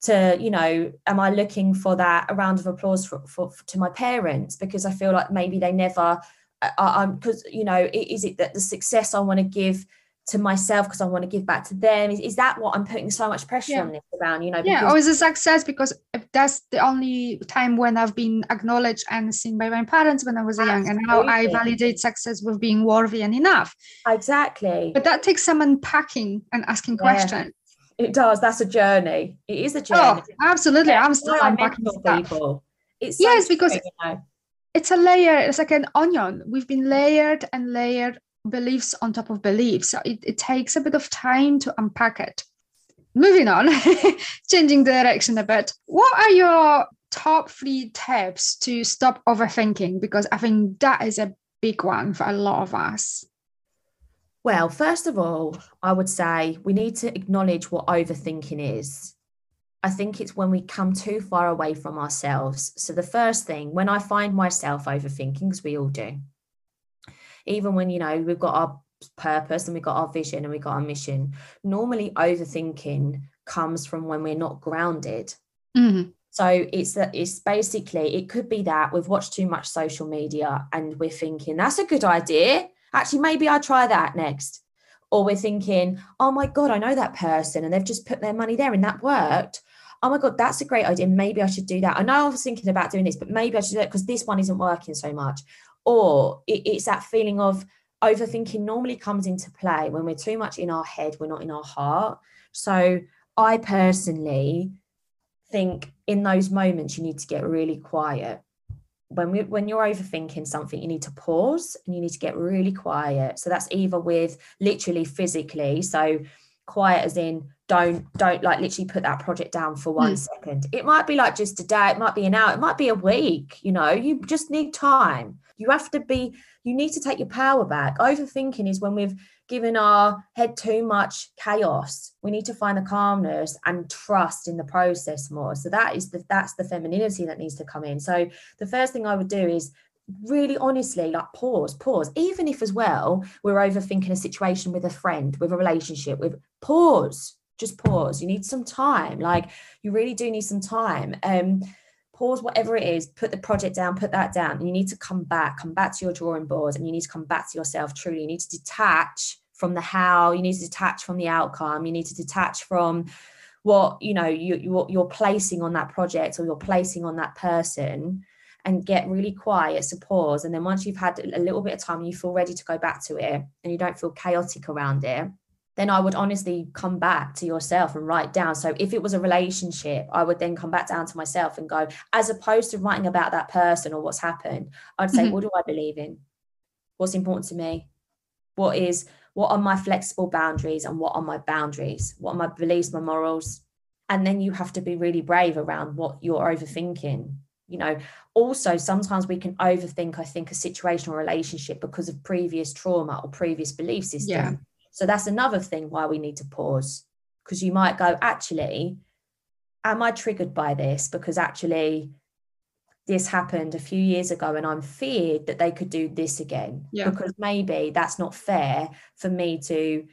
to, you know, am I looking for that a round of applause for, for, for to my parents because I feel like maybe they never, uh, I'm because you know, is it that the success I want to give to myself because I want to give back to them? Is, is that what I'm putting so much pressure yeah. on this around? You know, yeah, or is a success because that's the only time when I've been acknowledged and seen by my parents when I was Absolutely. young, and how I validate success with being worthy and enough. Exactly. But that takes some unpacking and asking yeah. questions. It does. That's a journey. It is a oh, journey. Oh, absolutely. Yeah. I'm still unpacking people. It's yes, because you know. it's a layer. It's like an onion. We've been layered and layered beliefs on top of beliefs. So it, it takes a bit of time to unpack it. Moving on, [laughs] changing direction a bit. What are your top three tips to stop overthinking? Because I think that is a big one for a lot of us. Well, first of all, I would say we need to acknowledge what overthinking is. I think it's when we come too far away from ourselves. So, the first thing, when I find myself overthinking, because we all do, even when you know we've got our purpose and we've got our vision and we've got our mission normally overthinking comes from when we're not grounded. Mm-hmm. so it's that it's basically it could be that we've watched too much social media and we're thinking that's a good idea. Actually maybe i'll try that next. Or we're thinking oh my god i know that person and they've just put their money there and that worked. Oh my god that's a great idea. Maybe i should do that. I know i was thinking about doing this but maybe i should do it because this one isn't working so much or it, it's that feeling of overthinking normally comes into play when we're too much in our head, we're not in our heart. So I personally think in those moments you need to get really quiet. When we when you're overthinking something, you need to pause and you need to get really quiet. So that's either with literally physically, so quiet as in don't don't like literally put that project down for one mm. second. It might be like just a day, it might be an hour, it might be a week, you know, you just need time. You have to be, you need to take your power back. Overthinking is when we've given our head too much chaos. We need to find the calmness and trust in the process more. So that is the that's the femininity that needs to come in. So the first thing I would do is really honestly like pause pause even if as well we're overthinking a situation with a friend with a relationship with pause just pause you need some time like you really do need some time um pause whatever it is, put the project down, put that down. You need to come back, come back to your drawing board and you need to come back to yourself truly. You need to detach from the how, you need to detach from the outcome, you need to detach from what you know you, you you're placing on that project or you're placing on that person and get really quiet to pause and then once you've had a little bit of time you feel ready to go back to it and you don't feel chaotic around it then I would honestly come back to yourself and write down. So if it was a relationship, I would then come back down to myself and go, as opposed to writing about that person or what's happened, I'd say, mm-hmm. what do I believe in? What's important to me? What is what are my flexible boundaries and what are my boundaries? What are my beliefs, my morals? And then you have to be really brave around what you're overthinking. You know, also sometimes we can overthink, I think, a situation or relationship because of previous trauma or previous belief system. Yeah so that's another thing why we need to pause because you might go, actually, am I triggered by this? Because actually, this happened a few years ago and I'm feared that they could do this again. Yeah. Because maybe that's not fair for me to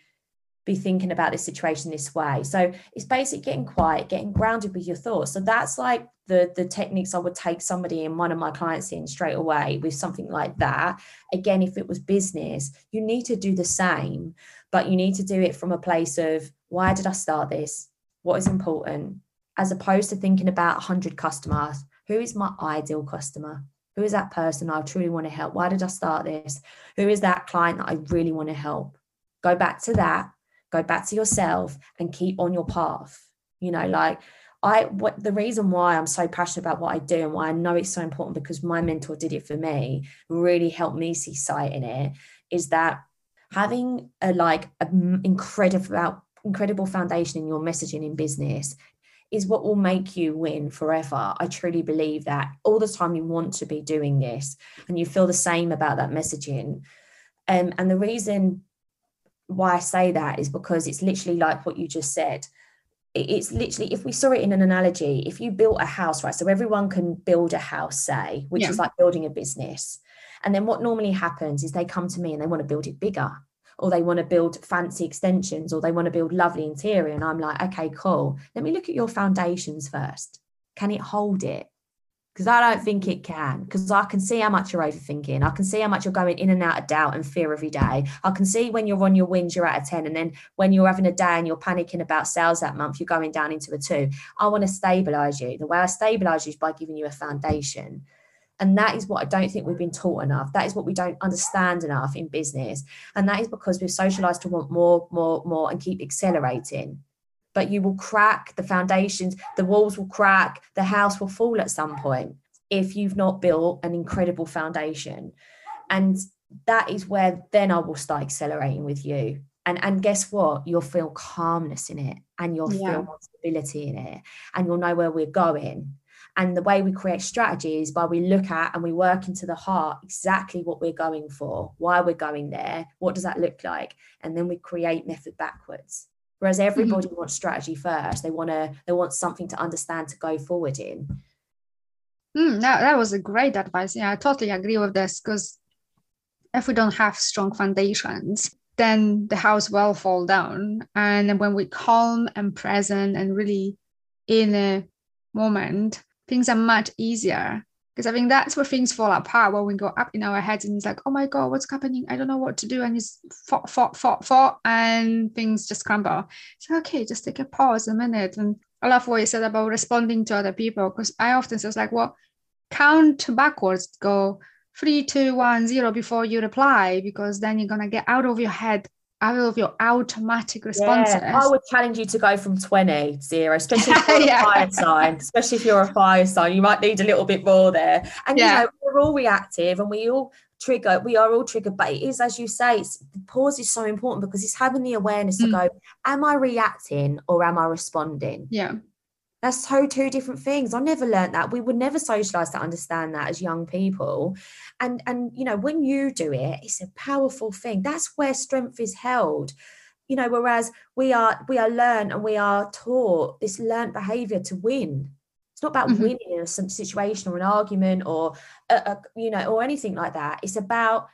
be thinking about this situation this way. So it's basically getting quiet, getting grounded with your thoughts. So that's like the the techniques I would take somebody in one of my clients in straight away with something like that. Again, if it was business, you need to do the same but you need to do it from a place of why did I start this? What is important? As opposed to thinking about 100 customers. Who is my ideal customer? Who is that person I truly want to help? Why did I start this? Who is that client that I really want to help? Go back to that, go back to yourself and keep on your path. You know, like I what the reason why I'm so passionate about what I do and why I know it's so important because my mentor did it for me, really helped me see sight in it, is that having a like an incredible incredible foundation in your messaging in business is what will make you win forever. I truly believe that all the time you want to be doing this and you feel the same about that messaging. Um, and the reason why I say that is because it's literally like what you just said. It's literally, if we saw it in an analogy, if you built a house, right? So everyone can build a house, say, which yeah. is like building a business. And then what normally happens is they come to me and they want to build it bigger or they want to build fancy extensions or they want to build lovely interior and i'm like okay cool. Let me look at your foundations first. Can it hold it? Because i don't think it can because i can see how much you're overthinking. I can see how much you're going in and out of doubt and fear every day. I can see when you're on your wins you're at a 10 and then when you're having a day and you're panicking about sales that month you're going down into a 2 i want to stabilize you. The way i stabilize you is by giving you a foundation and that is what I don't think we've been taught enough. That is what we don't understand enough in business. And that is because we're socialized to want more, more, more and keep accelerating. But you will crack the foundations, the walls will crack, the house will fall at some point if you've not built an incredible foundation. And that is where then I will start accelerating with you. And, and guess what? You'll feel calmness in it and you'll yeah. feel stability in it and you'll know where we're going and the way we create strategy is by we look at and we work into the heart exactly what we're going for, why we're going there, what does that look like? And then we create method backwards. Whereas mm-hmm. everybody mm-hmm. wants strategy first. They want to, they want something to understand to go forward in. Mm, that, that was a great advice. Yeah, I totally agree with this because if we don't have strong foundations, then the house will fall down. And when we're calm and present and really in a moment, things are much easier because I think that's where things fall apart when we go up in our heads and it's like, oh my God, what's happening? I don't know what to do. And it's fought, fought, fought, fought, and things just crumble. So, okay, just take a pause a minute. And I love what you said about responding to other people because I often say, like, well, count backwards, go three, two, one, zero before you reply, because then you're going to get out of your head out of your automatic responses. Yeah, I would challenge you to go from 20 to zero, especially if you're [laughs] yeah. a fire sign, especially if you're a fire sign, you might need a little bit more there. And yeah. you know, we're all reactive and we all trigger, we are all triggered, but it is as you say, it's the pause is so important because it's having the awareness to mm. go, am I reacting or am I responding? Yeah. That's so two different things. I never learned that. We would never socialize to understand that as young people. And and you know, when you do it, it's a powerful thing. That's where strength is held. You know, whereas we are we are learned and we are taught this learned behavior to win. It's not about mm-hmm. winning in a situation or an argument or a, a, you know or anything like that. It's about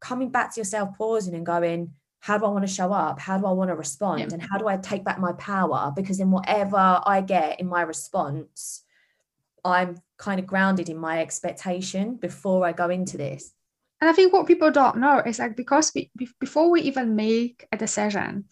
coming back to yourself, pausing and going, how do I want to show up? How do I want to respond? Yeah. And how do I take back my power? Because in whatever I get in my response, I'm kind of grounded in my expectation before I go into this. And I think what people don't know is like because we, before we even make a decision,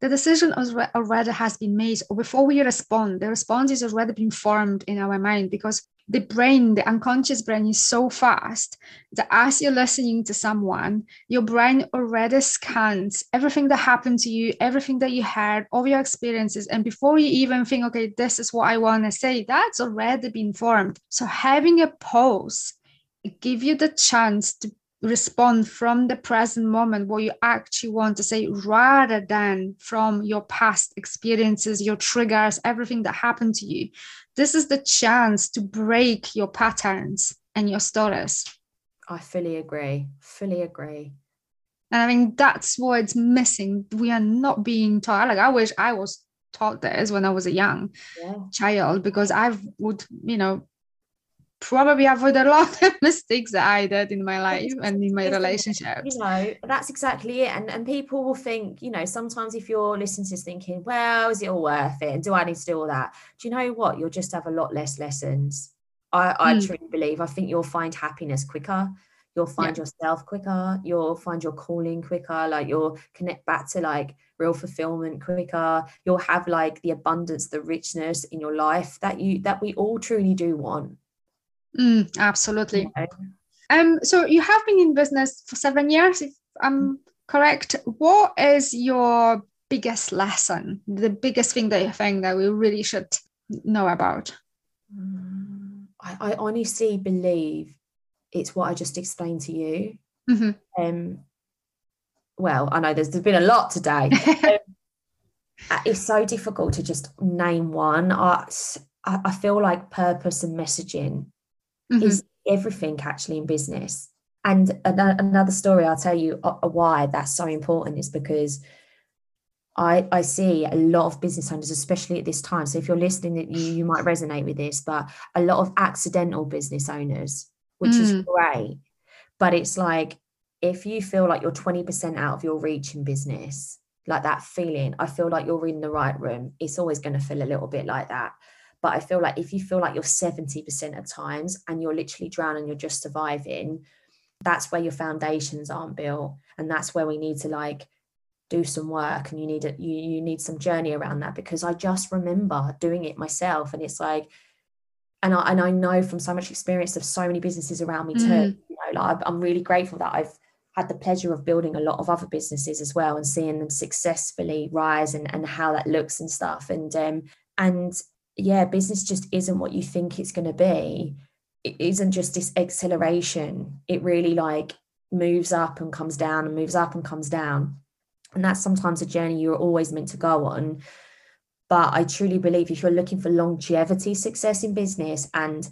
the decision already has been made, or before we respond, the response is already been formed in our mind because the brain, the unconscious brain is so fast that as you're listening to someone, your brain already scans everything that happened to you, everything that you heard, all your experiences. And before you even think, okay, this is what I want to say, that's already been formed. So having a pause, give you the chance to respond from the present moment what you actually want to say rather than from your past experiences your triggers everything that happened to you this is the chance to break your patterns and your stories i fully agree fully agree. And i mean that's what's missing. We are not being taught. Like i wish i was taught this when i was a young yeah. child because i would you know probably avoid a lot of [laughs] mistakes that I did in my life and in my relationships. You know, that's exactly it. And and people will think, you know, sometimes if you're listening to this thinking, well, is it all worth it? And do I need to do all that? Do you know what? You'll just have a lot less lessons. I, I mm. truly believe. I think you'll find happiness quicker. You'll find yeah. yourself quicker. You'll find your calling quicker. Like you'll connect back to like real fulfillment quicker. You'll have like the abundance, the richness in your life that you that we all truly do want. Mm, absolutely. Um, so you have been in business for seven years, if I'm correct. What is your biggest lesson? The biggest thing that you think that we really should know about? Mm, I, I honestly believe it's what I just explained to you. Mm-hmm. Um, well, I know there's, there's been a lot today. [laughs] um, Uh, it's so difficult to just name one. I, I feel like purpose and messaging mm-hmm. is everything actually in business. And another story I'll tell you why that's so important is because I, I see a lot of business owners, especially at this time. So if you're listening, that you you might resonate with this, but a lot of accidental business owners, which mm. is great. But it's like if you feel like you're 20% out of your reach in business, like that feeling, I feel like you're in the right room. It's always going to feel a little bit like that. But I feel like if you feel like you're 70% of times and you're literally drowning, you're just surviving, that's where your foundations aren't built. And that's where we need to like do some work and you need it, you, you need some journey around that because I just remember doing it myself. And it's like, and I, and I know from so much experience of so many businesses around me too, mm. you know, like I'm really grateful that I've had the pleasure of building a lot of other businesses as well and seeing them successfully rise and, and how that looks and stuff. And um, and yeah, business just isn't what you think it's going to be. It isn't just this acceleration. It really like moves up and comes down and moves up and comes down. And that's sometimes a journey you're always meant to go on. But I truly believe if you're looking for longevity success in business and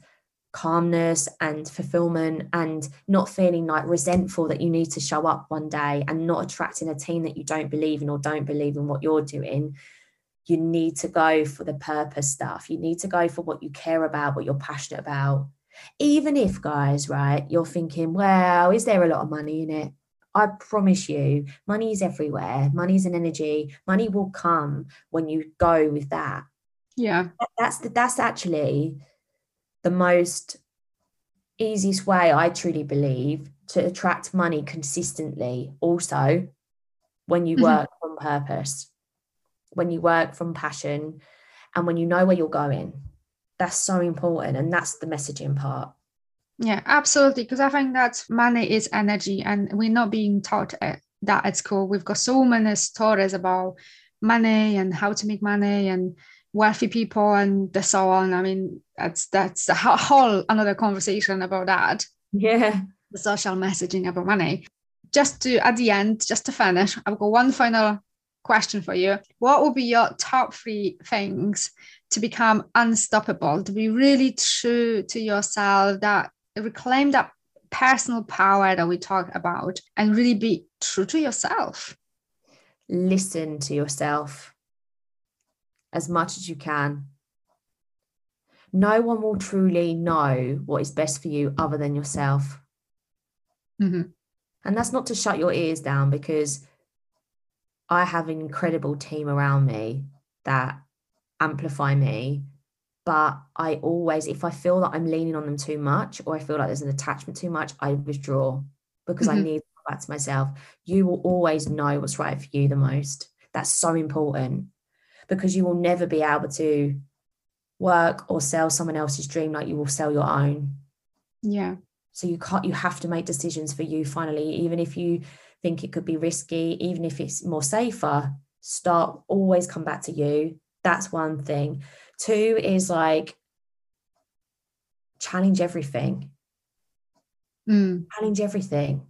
calmness and fulfillment and not feeling like resentful that you need to show up one day and not attracting a team that you don't believe in or don't believe in what you're doing, you need to go for the purpose stuff. You need to go for what you care about, what you're passionate about. Even if, guys, right, you're thinking, well, is there a lot of money in it? I promise you, money is everywhere. Money is an energy. Money will come when you go with that. Yeah. That's the, that's actually the most easiest way I truly believe to attract money consistently. Also, when you mm-hmm. work mm-hmm. purpose when you work from passion and when you know where you're going. That's so important. And that's the messaging part. Yeah, absolutely. Because I think that money is energy, and we're not being taught uh, that at school. We've got so many stories about money and how to make money and wealthy people and the so on. I mean, that's that's a whole another conversation about that. Yeah, the social messaging about money. Just to at the end, just to finish, I've got one final question for you. What would be your top three things to become unstoppable, to be really true to yourself, that reclaim that personal power that we talk about and really be true to yourself? Listen to yourself as much as you can. No one will truly know what is best for you other than yourself. Mm-hmm. And that's not to shut your ears down because I have an incredible team around me that amplify me. But I always, if I feel that I'm leaning on them too much or I feel like there's an attachment too much, I withdraw because mm-hmm. I need to back to myself. You will always know what's right for you the most. That's so important because you will never be able to work or sell someone else's dream like you will sell your own. Yeah. So you can't, you have to make decisions for you finally, even if you think it could be risky, even if it's more safer, start always come back to you. That's one thing. Two is like challenge everything. Mm. Challenge everything.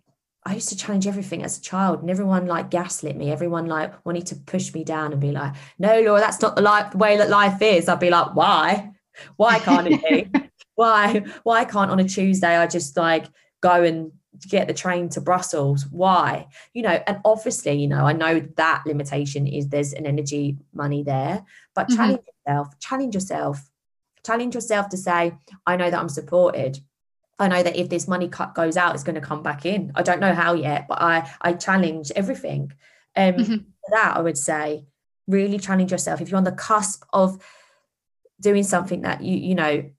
I used to challenge everything as a child, and everyone like gaslit me. Everyone like wanted to push me down and be like, "No, Laura, that's not the life, the way that life is." I'd be like, "Why? Why can't it be? [laughs] why? Why can't on a Tuesday I just like go and get the train to Brussels. Why? You know, and obviously, you know, I know that limitation is there's an energy money there, but mm-hmm. challenge yourself, challenge yourself, challenge yourself to say, I know that I'm supported. I know that if this money cut goes out, it's going to come back in. I don't know how yet, but I I challenge everything. Um, mm-hmm. that I would say, really challenge yourself. If you're on the cusp of doing something that you you know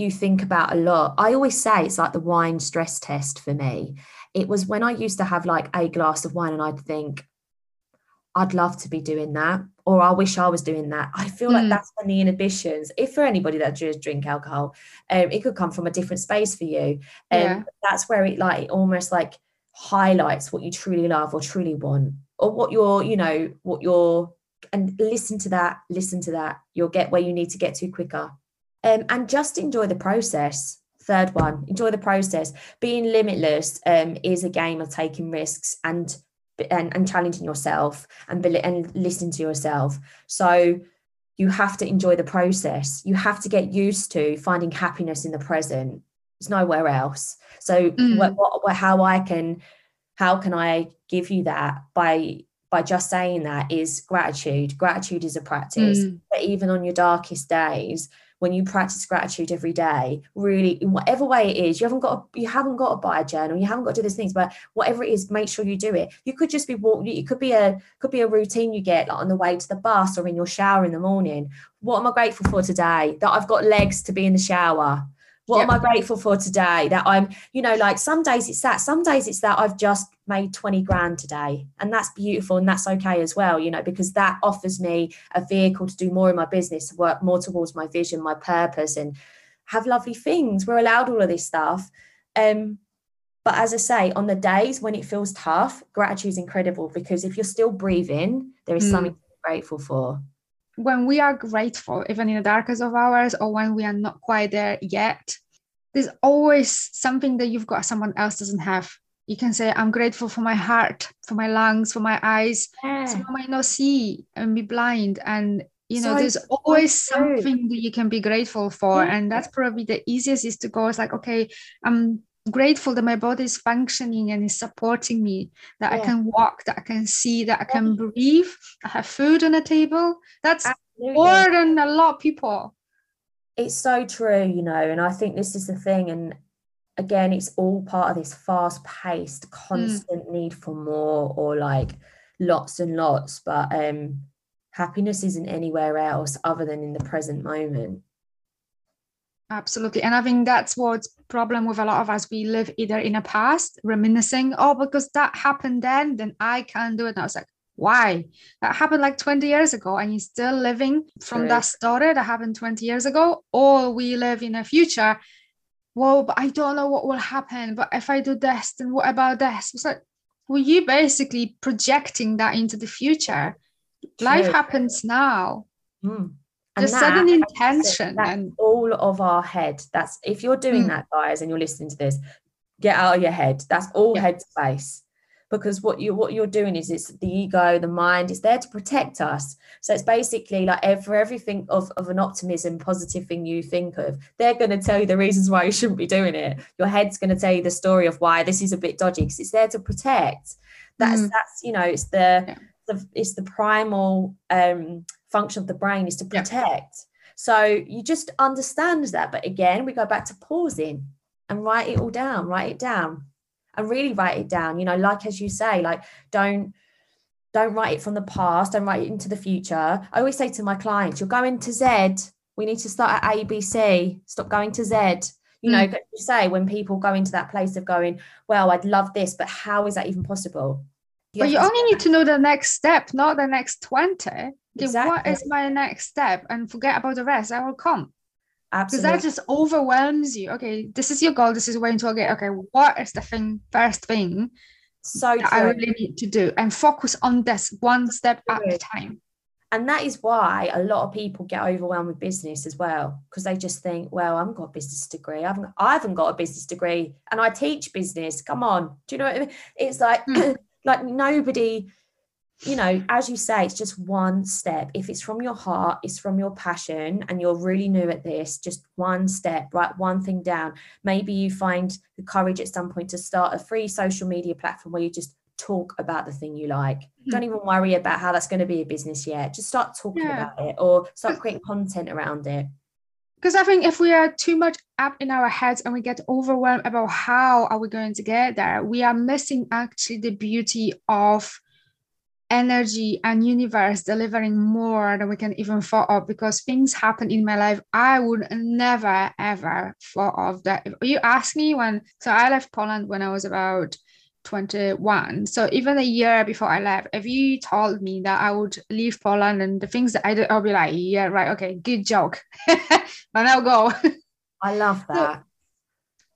you think about a lot. I always say it's like the wine stress test for me. It was when I used to have like a glass of wine and I'd think, I'd love to be doing that, or I wish I was doing that. I feel mm. like that's when the inhibitions, if for anybody that does drink alcohol, um, it could come from a different space for you. And um, yeah. that's where it like it almost like highlights what you truly love or truly want, or what you're, you know, what you're and listen to that, listen to that. You'll get where you need to get to quicker um, and just enjoy the process. Third one, enjoy the process. Being limitless um, is a game of taking risks and and, and challenging yourself and and listening to yourself so you have to enjoy the process you have to get used to finding happiness in the present it's nowhere else so mm. what, what, how i can how can i give you that by by just saying that is gratitude gratitude is a practice mm. but even on your darkest days when you practice gratitude every day really in whatever way it is you haven't got to, you haven't got to buy a journal you haven't got to do these things but whatever it is make sure you do it. You could just be walking it could be a could be a routine you get like on the way to the bus or in your shower in the morning. What am i grateful for today? That i've got legs to be in the shower what yep. am I grateful for today? That I'm, you know, like some days it's that, some days it's that I've just made 20 grand today. And that's beautiful and that's okay as well, you know, because that offers me a vehicle to do more in my business, to work more towards my vision, my purpose, and have lovely things. We're allowed all of this stuff. Um, but as I say, on the days when it feels tough, gratitude is incredible because if you're still breathing, there is mm. something to be grateful for when we are grateful, even in the darkest of hours, or when we are not quite there yet, there's always something that you've got someone else doesn't have. You can say, I'm grateful for my heart, for my lungs, for my eyes. Yeah. Someone might not see and be blind. And you know, so there's always something that you can be grateful for. Yeah. And that's probably the easiest is to go, it's like, okay, I'm grateful that my body is functioning and is supporting me that yeah. i can walk that i can see that i can breathe i have food on the table that's Absolutely. more than a lot of people it's so true you know and i think this is the thing and again it's all part of this fast paced hmm. constant mm. need for more or like lots and lots but um happiness isn't anywhere else other than in the present moment Absolutely. And I think that's what's problem with a lot of us. We live either in a past, reminiscing, oh, because that happened then, then I can't do it. And I was like, why? That happened like 20 years ago, and you're still living from that story that happened 20 years ago, or we live in a future. Whoa, but I don't know what will happen. But if I do this, then what about this? It's like, well, you basically projecting that into the future. True. Life happens now. Mm just that, sudden intention and all of our head that's if you're doing mm. that guys and you're listening to this get out of your head that's all yeah. head space because what you what you're doing is it's the ego the mind is there to protect us so it's basically like for everything of, of an optimism positive thing you think of they're going to tell you the reasons why you shouldn't be doing it your head's going to tell you the story of why this is a bit dodgy because it's there to protect that's mm. that's you know it's the, yeah. the it's the primal um function of the brain is to protect. So you just understand that. But again, we go back to pausing and write it all down, write it down and really write it down. You know, like as you say, like don't don't write it from the past, don't write it into the future. I always say to my clients, you're going to Z. We need to start at ABC, stop going to Z. You know, mm. you say when people go into that place of going, well, I'd love this, but how is that even possible? You but you only need to know the next step, not the next 20 exactly. what is my next step? And forget about the rest i will come. Because that just overwhelms you. Okay this is your goal this is where to get okay what is the thing first thing so that i really need to do? And focus on this one step at a time. And that is why a lot of people get overwhelmed with business as well because they just think well i haven't got a business degree. I haven't, I haven't got a business degree and i teach business. Come on. Do you know what i mean? It's like mm. [clears throat] like nobody you know, as you say, it's just one step. If it's from your heart, it's from your passion, and you're really new at this, just one step, write one thing down. Maybe you find the courage at some point to start a free social media platform where you just talk about the thing you like. Mm-hmm. Don't even worry about how that's going to be a business yet. Just start talking yeah. about it or start creating content around it. Because I think if we are too much up in our heads and we get overwhelmed about how are we going to get there, we are missing actually the beauty of energy and universe delivering more than we can even thought of because things happen in my life I would never ever thought of that. If you ask me when so I left Poland when I was about 21. So even a year before I left, if you told me that I would leave Poland and the things that I did, I'll be like, yeah, right, okay, good joke. [laughs] but I'll go. I love that. So,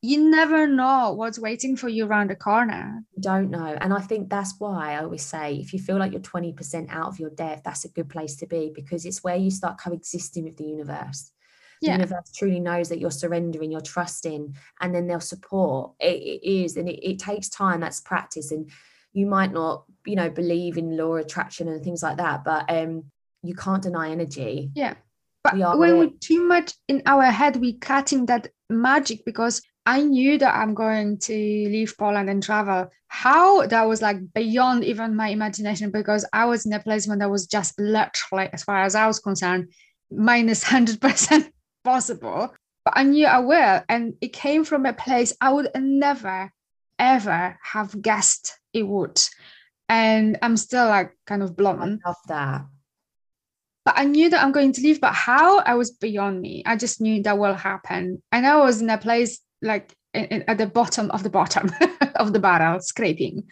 you never know what's waiting for you around the corner. Don't know. And I think that's why I always say if you feel like you're 20% out of your depth, that's a good place to be because it's where you start coexisting with the universe. The yeah. universe truly knows that you're surrendering, you're trusting, and then they'll support. it, it is, and it, it takes time. That's practice. And you might not you know believe in law attraction and things like that but um you can't deny energy yeah but we when we're too much in our head we're cutting that magic because I knew that I'm going to leave Poland and travel. How that was like beyond even my imagination because I was in a place when that was just literally, as far as I was concerned, minus [laughs] 100% possible. But I knew I will. And it came from a place I would never, ever have guessed it would. And I'm still like kind of blown. I love that. But I knew that I'm going to leave, but how I was beyond me. I just knew that will happen. And I was in a place like at the bottom of the bottom [laughs] of the barrel, scraping.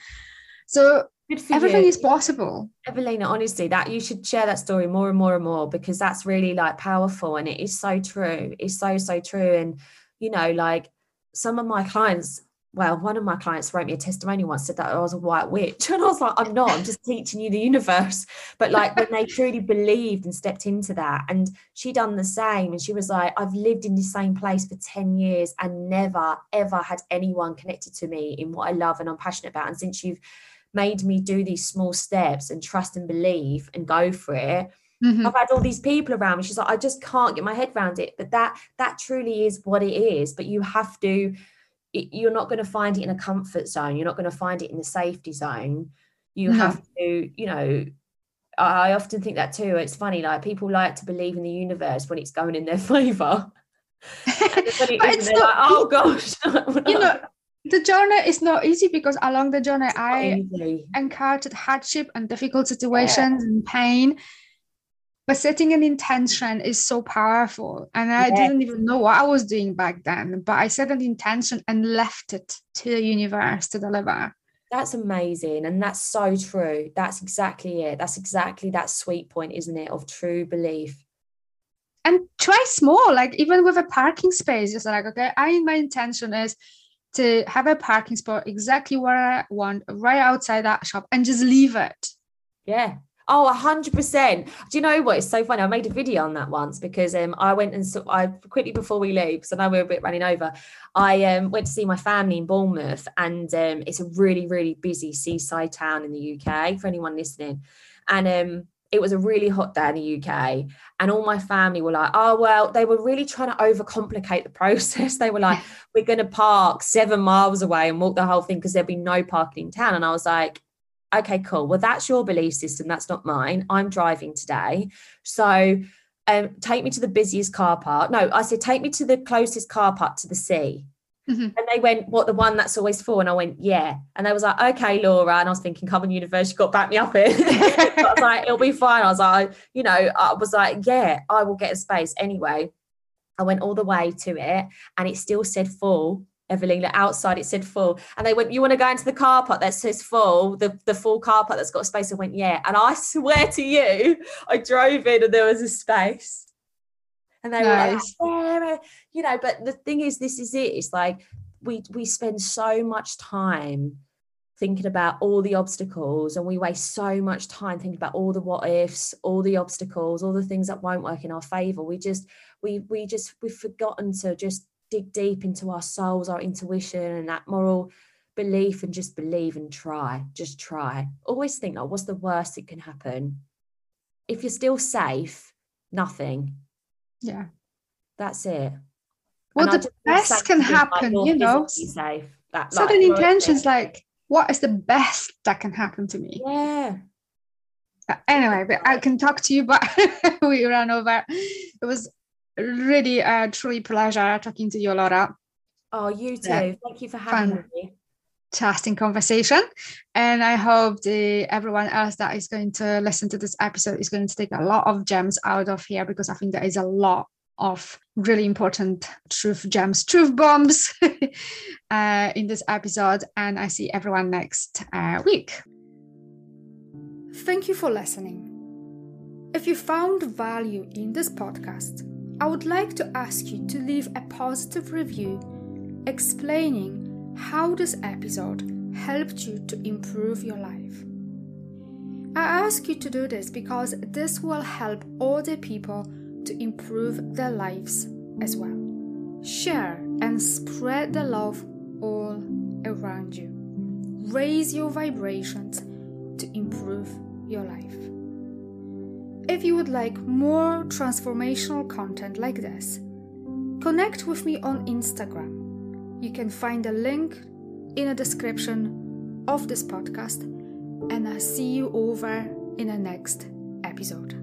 So everything you. is possible. Evelina, honestly, that you should share that story more and more and more because that's really like powerful and it is so true. It's so, so true. And, you know, like some of my clients well, one of my clients wrote me a testimony once, said that I was a white witch. [laughs] And I was like, I'm not, I'm just teaching you the universe. But like when they [laughs] truly believed and stepped into that, and she done the same. And she was like, I've lived in the same place for 10 years and never, ever had anyone connected to me in what I love and I'm passionate about. And since you've made me do these small steps and trust and believe and go for it, Mm-hmm. I've had all these people around me. She's like, I just can't get my head around it. But that that truly is what it is. But you have to it, you're not going to find it in a comfort zone you're not going to find it in the safety zone you no. have to you know I often think that too. It's funny, like people like to believe in the universe when it's going in their [laughs] favor. it's not, like, oh gosh. [laughs] you know, the journey is not easy because along the journey I encountered hardship and difficult situations yeah. and pain but setting an intention is so powerful and i yes. didn't even know what i was doing back then but i set an intention and left it to the universe to deliver. That's amazing and that's so true. That's exactly it. That's exactly that sweet point isn't it of true belief. And try small like even with a parking space just like okay i my intention is to have a parking spot exactly where i want right outside that shop and just leave it. Yeah Oh, a hundred percent. Do you know what? It's so funny. I made a video on that once because um I went and so I quickly before we leave, because I know we're a bit running over. I um went to see my family in Bournemouth, and um it's a really, really busy seaside town in the UK for anyone listening. And um it was a really hot day in the UK, and all my family were like, "Oh well," they were really trying to overcomplicate the [laughs] process. They were like, [laughs] "We're going to park seven miles away and walk the whole thing because there'll be no parking in town." And I was like, okay, cool. Well, that's your belief system. That's not mine. I'm driving today. So um, take me to the busiest car park. No, I said, take me to the closest car park to the sea. Mm-hmm. And they went, What, the one that's always full? And I went, Yeah. And they was like, Okay, Laura. And I was thinking, Come on, University, got back me up here. [laughs] I was like, It'll be fine. I was like, You know, I was like, Yeah, I will get a space anyway. I went all the way to it and it still said full Evelina outside it said full. And they went you want to go into the car park? That says full the, the full car park that's got a space. I went yeah. And I [laughs] swear to you I drove in and there was a space. And they nice. were like yeah, you know but the thing is this is it. It's like we we spend so much time thinking about all the obstacles and we waste so much time thinking about all the what ifs all the obstacles all the things that won't work in our favor. We just we we just we've forgotten to just dig deep into our souls, our intuition, and that moral belief, and just believe and try. Just try. Always think, like, what's the worst that can happen? If you're still safe, nothing. Yeah. That's it. Well, and the best can happen, like you know. Safe. That, Certain like, intentions, like, what is the best that can happen to me? Yeah. Uh, anyway, but I can talk to you, but [laughs] we ran over. It was really a truly pleasure talking to you, Laura. Oh, you too. Yeah. Thank you for having Fun. me. Fantastic conversation. And I hope the, everyone else that is going to listen to this episode is going to take a lot of gems out of here because I think there is a lot of really important truth gems, truth bombs [laughs] uh, in this episode. And I see everyone next uh, week. Thank you for listening. If you found value in this podcast, I would like to ask you to leave a positive review explaining how this episode helped you to improve your life. I ask you to do this because this will help other people to improve their lives as well. Share and spread the love all around you. raise your vibrations to improve your life. If you would like more transformational content like this, connect with me on Instagram. You can find a link in the description of this podcast, and I'll see you over in the next episode.